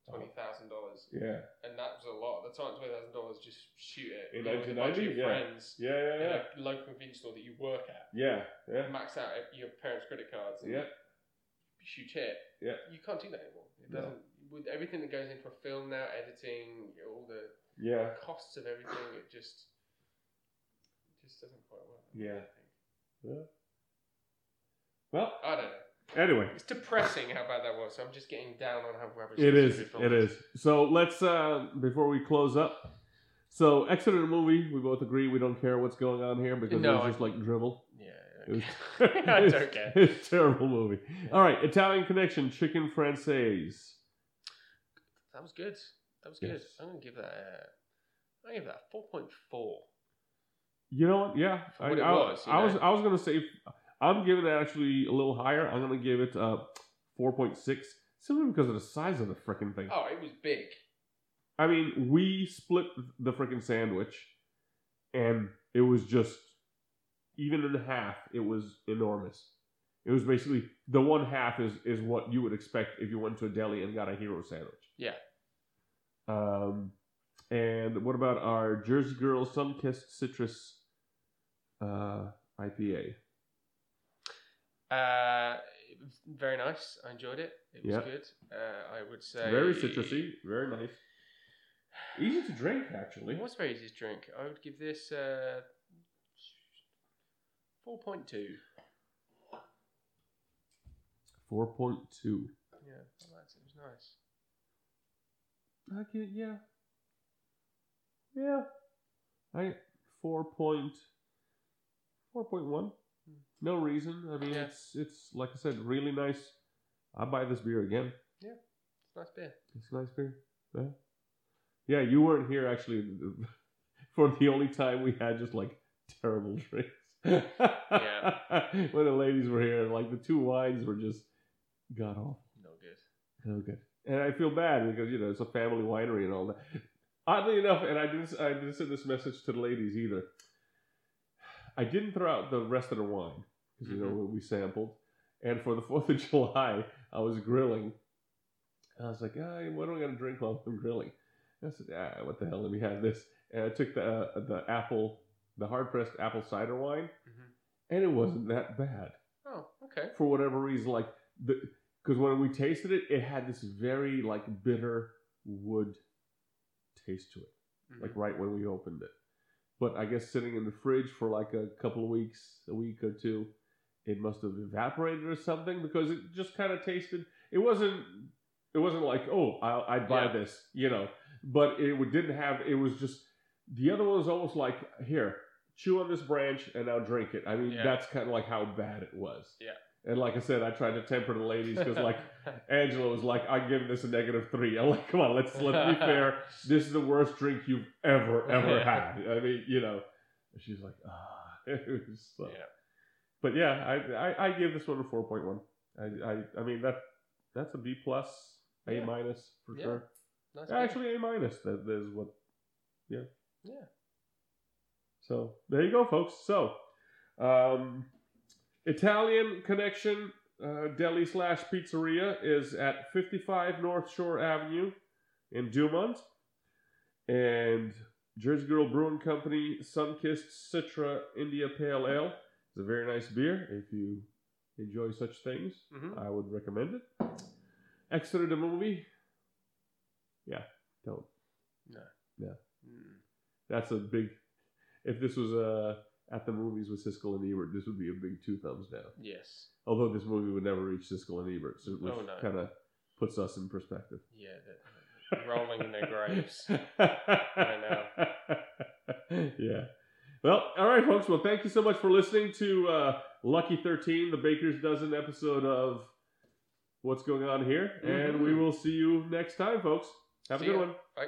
twenty thousand dollars, Yeah. and that was a lot at the time. Twenty thousand dollars just shoot it In you know, with a bunch of 1990? your Yeah. friends Yeah, yeah, in yeah. a local convenience store that you work at. Yeah, yeah. Max out your parents' credit cards and Yeah. shoot it. Yeah. You can't do that anymore. It doesn't. With everything that goes into a film now, editing, all the Yeah. costs of everything, it just it just doesn't quite work. Yeah. I, think. Yeah. Well, I don't know. Anyway, It's depressing how bad that was. I'm just getting down on how rubbish it is. It is. So let's uh before we close up. So Exeter movie, we both agree we don't care what's going on here because No, it was I- just like dribble. Yeah. It was, (laughs) I don't care. (laughs) It's a terrible movie. All right, Italian Connection, Chicken Francaise. That was good. That was Yes. good. I'm gonna give that. A, I'm gonna give that four point four. You know what? Yeah, it I, was, I was? I was gonna say I'm giving it actually a little higher. I'm gonna give it uh four point six simply because of the size of the freaking thing. Oh, it was big. I mean, we split the freaking sandwich, and it was just even in half. It was enormous. It was basically the one half is is what you would expect if you went to a deli and got a hero sandwich. Yeah. Um, and what about our Jersey Girl Sunkissed Citrus uh, IPA? Uh, it was very nice. I enjoyed it. It was Yeah. good. Uh, I would say Very citrusy, very nice, easy to drink actually. It was very easy to drink. I would give this uh, four point two. Four point two. Yeah, I liked it. It was nice. Okay, yeah. Yeah. I four point four point one. No reason. I mean Yeah. it's it's like I said, really nice. I buy this beer again. Yeah, it's a nice beer. It's a nice beer. Yeah. Yeah, you weren't here actually (laughs) for the only time we had just like terrible (laughs) drinks. Yeah. (laughs) when the ladies were here, like the two wines were just god awful. No good. No good. And I feel bad because you know it's a family winery and all that. Oddly enough, and I didn't I didn't send this message to the ladies either. I didn't throw out the rest of the wine because you know Mhm. we sampled, and for the Fourth of (laughs) July I was grilling. And I was like, ah, what am I gonna drink while I'm grilling? And I said, ah, what the hell? Let me have this. And I took the uh, the apple, the hard pressed apple cider wine, Mhm. and it wasn't that bad Oh, okay. for whatever reason, like the because when we tasted it, it had this very like bitter wood taste to it, Mhm. like right when we opened it. But I guess sitting in the fridge for like a couple of weeks, a week or two, it must have evaporated or something because it just kind of tasted. It wasn't. It wasn't like oh I, I'd buy Yeah. this, you know. But it didn't have. It was just the other one was almost like here chew on this branch and now drink it. I mean Yeah. that's kind of like how bad it was. Yeah. And like I said, I tried to temper the ladies because like (laughs) Angela was like, I'm giving this a negative three. I'm like, come on, let's let's be (laughs) fair. This is the worst drink you've ever ever had. I mean, you know. She's like, ah, (laughs) it was so. yeah. But yeah, I, I I give this one a four point one. I, I I mean that that's a B plus, A Yeah. minus for Yeah. sure. Nice. Actually, A minus. That is what. Yeah. Yeah. So there you go, folks. So, um, Italian Connection uh, Deli slash Pizzeria is at 55 North Shore Avenue in Dumont, and Jersey Girl Brewing Company Sunkissed Citra India Pale Ale is a very nice beer. If you enjoy such things, Mhm. I would recommend it. Exeter the movie. Yeah, don't. yeah, Mm. That's a big. If this was uh, at the movies with Siskel and Ebert, this would be a big two thumbs down. Yes. Although this movie would never reach Siskel and Ebert, so which Oh, no. kind of puts us in perspective. Yeah. rolling in their (laughs) graves. I know. Yeah. Well, all right, folks. Well, thank you so much for listening to uh, Lucky 13, the Baker's Dozen episode of What's Going On Here. And we Mhm. will see you next time, folks. Have See a good ya. one. Bye.